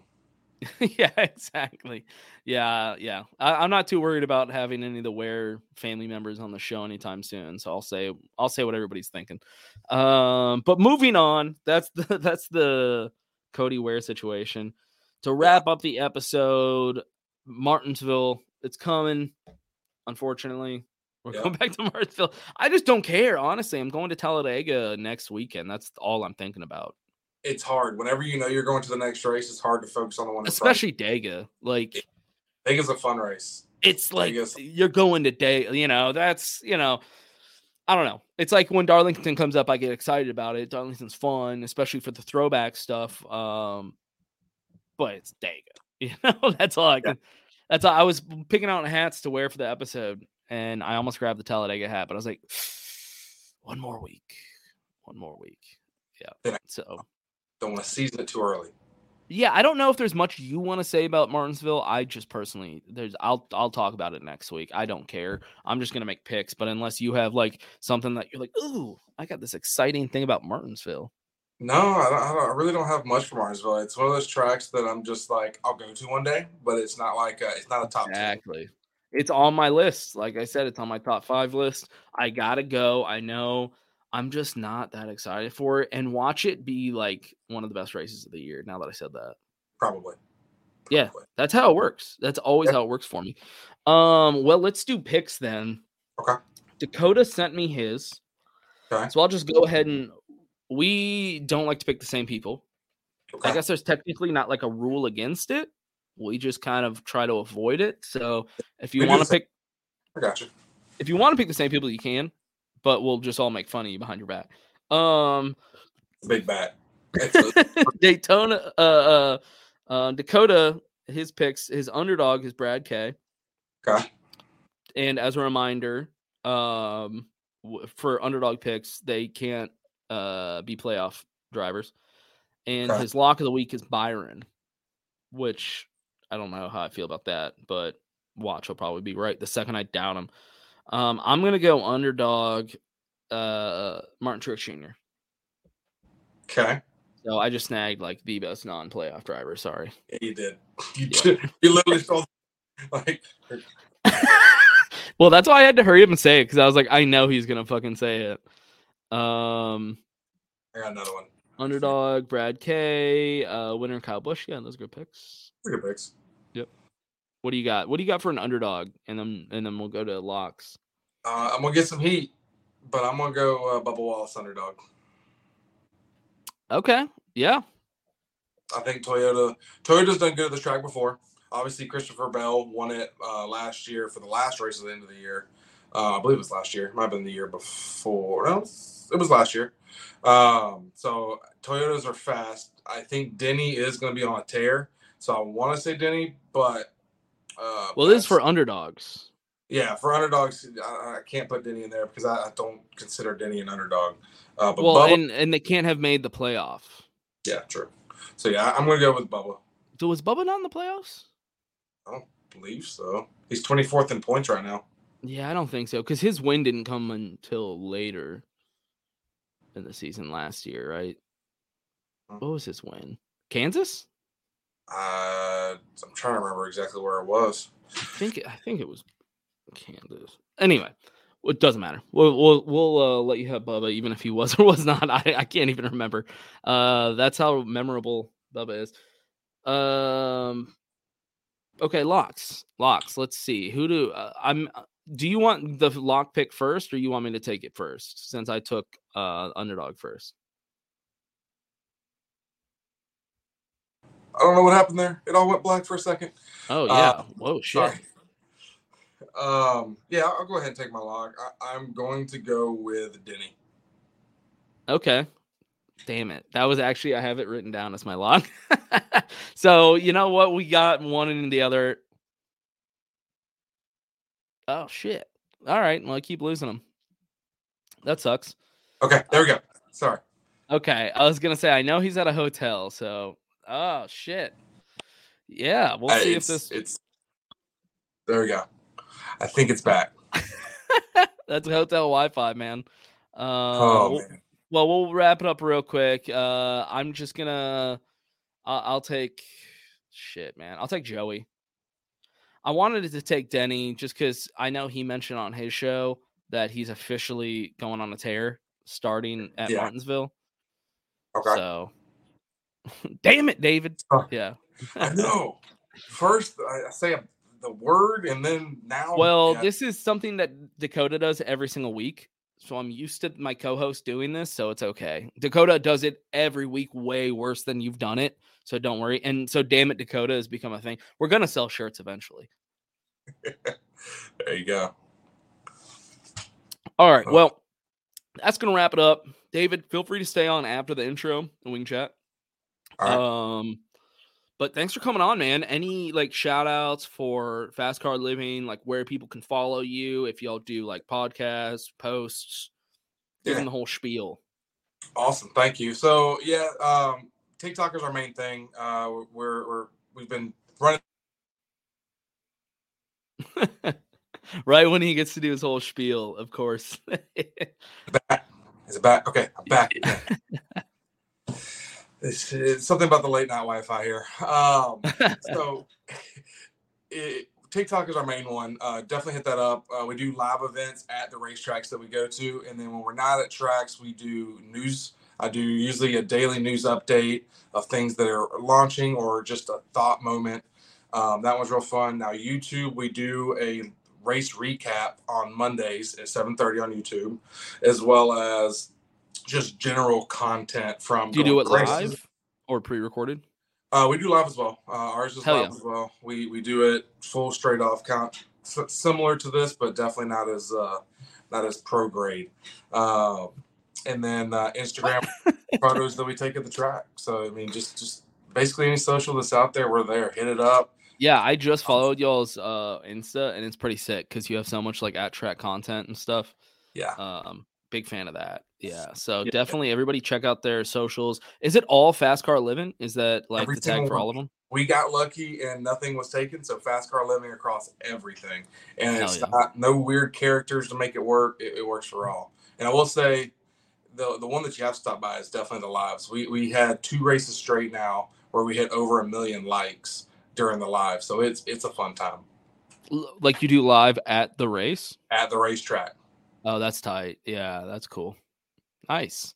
yeah, exactly. Yeah, yeah. I, I'm not too worried about having any of the Ware family members on the show anytime soon. So I'll say I'll say what everybody's thinking. Um, but moving on, that's the that's the Cody Ware situation. To wrap up the episode, Martinsville, it's coming. Unfortunately, we're Yeah. going back to Martinsville. I just don't care. Honestly, I'm going to Talladega next weekend. That's all I'm thinking about. It's hard. Whenever you know you're going to the next race, it's hard to focus on the one in front. Especially Dega. Like Vegas is a fun race. it's like you're going to day you know that's you know i don't know it's like when darlington comes up i get excited about it darlington's fun especially for the throwback stuff um but it's Dega. you know that's all i can that's all i was picking out hats to wear for the episode and i almost grabbed the talladega hat but i was like one more week one more week yeah so Don't want to season it too early. Yeah, I don't know if there's much you want to say about Martinsville. I just personally there's I'll I'll talk about it next week. I don't care. I'm just gonna make picks, but unless you have like something that you're like, ooh, I got this exciting thing about Martinsville. No, I, don't, I, don't, I really don't have much for Martinsville. It's one of those tracks that I'm just like I'll go to one day, but it's not like a, it's not a top exactly. 10. It's on my list. Like I said, it's on my top five list. I gotta go. I know I'm just not that excited for it. And watch it be like one of the best races of the year. Now that I said that, probably. probably. Yeah, that's how it works. That's always how it works for me. Um, well, let's do picks then. Okay. Dakota sent me his. Okay. So I'll just go ahead and we don't like to pick the same people. Okay. I guess there's technically not like a rule against it. We just kind of try to avoid it. So if you want to pick, I got you. If you want to pick the same people, you can but we'll just all make fun of you behind your back. Um, big bat. Daytona, uh, uh, uh, Dakota, his picks, his underdog is Brad K. Okay. And as a reminder, um, for underdog picks, they can't uh be playoff drivers. And okay. his lock of the week is Byron, which I don't know how I feel about that, but watch, he'll probably be right the second I doubt him. Um, I'm gonna go underdog uh Martin Truex Jr. Okay. So I just snagged like the best non-playoff driver. Sorry. Yeah, you did. You, yeah. you literally saw like. well, that's why I had to hurry up and say it because I was like, I know he's gonna fucking say it. Um, I got another one. Underdog, Brad K, uh, winner Kyle Busch. Yeah, those are good picks. Good picks. What do you got? What do you got for an underdog? And then and then we'll go to locks. Uh, I'm gonna get some heat, but I'm gonna go uh, Bubba Wallace underdog. Okay. Yeah. I think Toyota Toyota's done good at the track before. Obviously, Christopher Bell won it uh, last year for the last race at the end of the year. Uh, I believe it was last year. It might have been the year before. No, it was last year. Um, so Toyotas are fast. I think Denny is going to be on a tear. So I want to say Denny, but uh, well, this is for underdogs. Yeah, for underdogs, I, I, can't put Denny in there because I, I don't consider Denny an underdog. Uh, but well, Bubba, and and they can't have made the playoff. Yeah, true. So yeah, I'm gonna go with Bubba. So was Bubba not in the playoffs? I don't believe so. He's 24th in points right now. Yeah, I don't think so because his win didn't come until later in the season last year, right? What was his win? Kansas? Uh, I'm trying to remember exactly where it was. I think I think it was Kansas. Anyway, it doesn't matter. We'll we'll, we'll uh, let you have Bubba, even if he was or was not. I, I can't even remember. Uh, that's how memorable Bubba is. Um. Okay, locks, locks. Let's see. Who do uh, I'm? Uh, do you want the lock pick first, or you want me to take it first? Since I took uh underdog first. I don't know what happened there. It all went black for a second. Oh yeah. Uh, Whoa, shit. Sorry. Um, yeah, I'll go ahead and take my log. I, am going to go with Denny. Okay. Damn it. That was actually I have it written down as my log. so you know what? We got one and the other. Oh shit. All right. Well, I keep losing them. That sucks. Okay, there we go. Sorry. Okay, I was gonna say I know he's at a hotel, so Oh shit. Yeah, we'll see if this. It's there. We go. I think it's back. That's hotel Wi-Fi, man. Uh, oh we'll, man. Well, we'll wrap it up real quick. Uh, I'm just gonna. I'll, I'll take. Shit, man. I'll take Joey. I wanted to take Denny just because I know he mentioned on his show that he's officially going on a tear starting at yeah. Martinsville. Okay. So Damn it, David. Uh, yeah. I know. First, I say the word, and then now. Well, yeah. this is something that Dakota does every single week. So I'm used to my co host doing this, so it's okay. Dakota does it every week way worse than you've done it. So don't worry. And so, damn it, Dakota has become a thing. We're going to sell shirts eventually. there you go. All right. Well, that's going to wrap it up. David, feel free to stay on after the intro and we can chat. Um, but thanks for coming on, man. Any like shout outs for Fascar Living, like where people can follow you if y'all do like podcasts, posts, yeah. the whole spiel. Awesome. Thank you. So, yeah, um, TikTok is our main thing. Uh, we're, we're we've been running. right when he gets to do his whole spiel, of course. back. Is it back? Okay, I'm back. it's, it's, something about the late night Wi-Fi here. Um, so it, TikTok is our main one. Uh, definitely hit that up. Uh, we do live events at the racetracks that we go to, and then when we're not at tracks, we do news. I do usually a daily news update of things that are launching or just a thought moment. Um, that was real fun. Now YouTube, we do a race recap on Mondays at 7:30 on YouTube, as well as just general content from. Do you do it live or pre-recorded? Uh, we do live as well. Uh, ours is Hell live yeah. as well. We we do it full straight off count, S- similar to this, but definitely not as uh, not as pro grade. Uh, and then uh, Instagram photos that we take at the track. So I mean, just just basically any social that's out there, we're there. Hit it up. Yeah, I just followed y'all's uh Insta and it's pretty sick because you have so much like at track content and stuff. Yeah. Um, big fan of that. Yeah. So yeah. definitely everybody check out their socials. Is it all Fascar living? Is that like every the tag for all of them? We got lucky and nothing was taken, so Fascar living across everything. And Hell it's yeah. not no weird characters to make it work. It, it works for all. And I will say the the one that you have to stop by is definitely the lives. We we had two races straight now where we hit over a million likes during the live, so it's it's a fun time. Like you do live at the race at the racetrack. Oh, that's tight. Yeah, that's cool. Nice.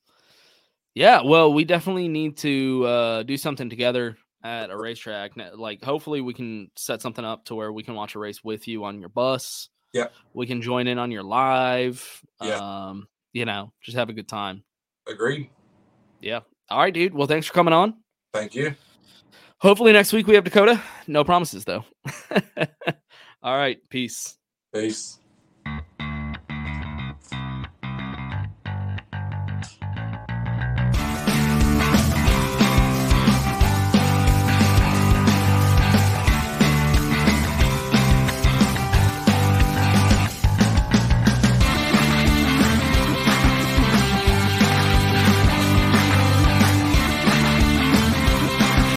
Yeah, well, we definitely need to uh, do something together at a racetrack. Like, hopefully, we can set something up to where we can watch a race with you on your bus. Yeah, we can join in on your live. Yeah. Um, you know, just have a good time. Agreed. Yeah. All right, dude. Well, thanks for coming on. Thank you. Hopefully next week we have Dakota. No promises though. All right. Peace. Peace.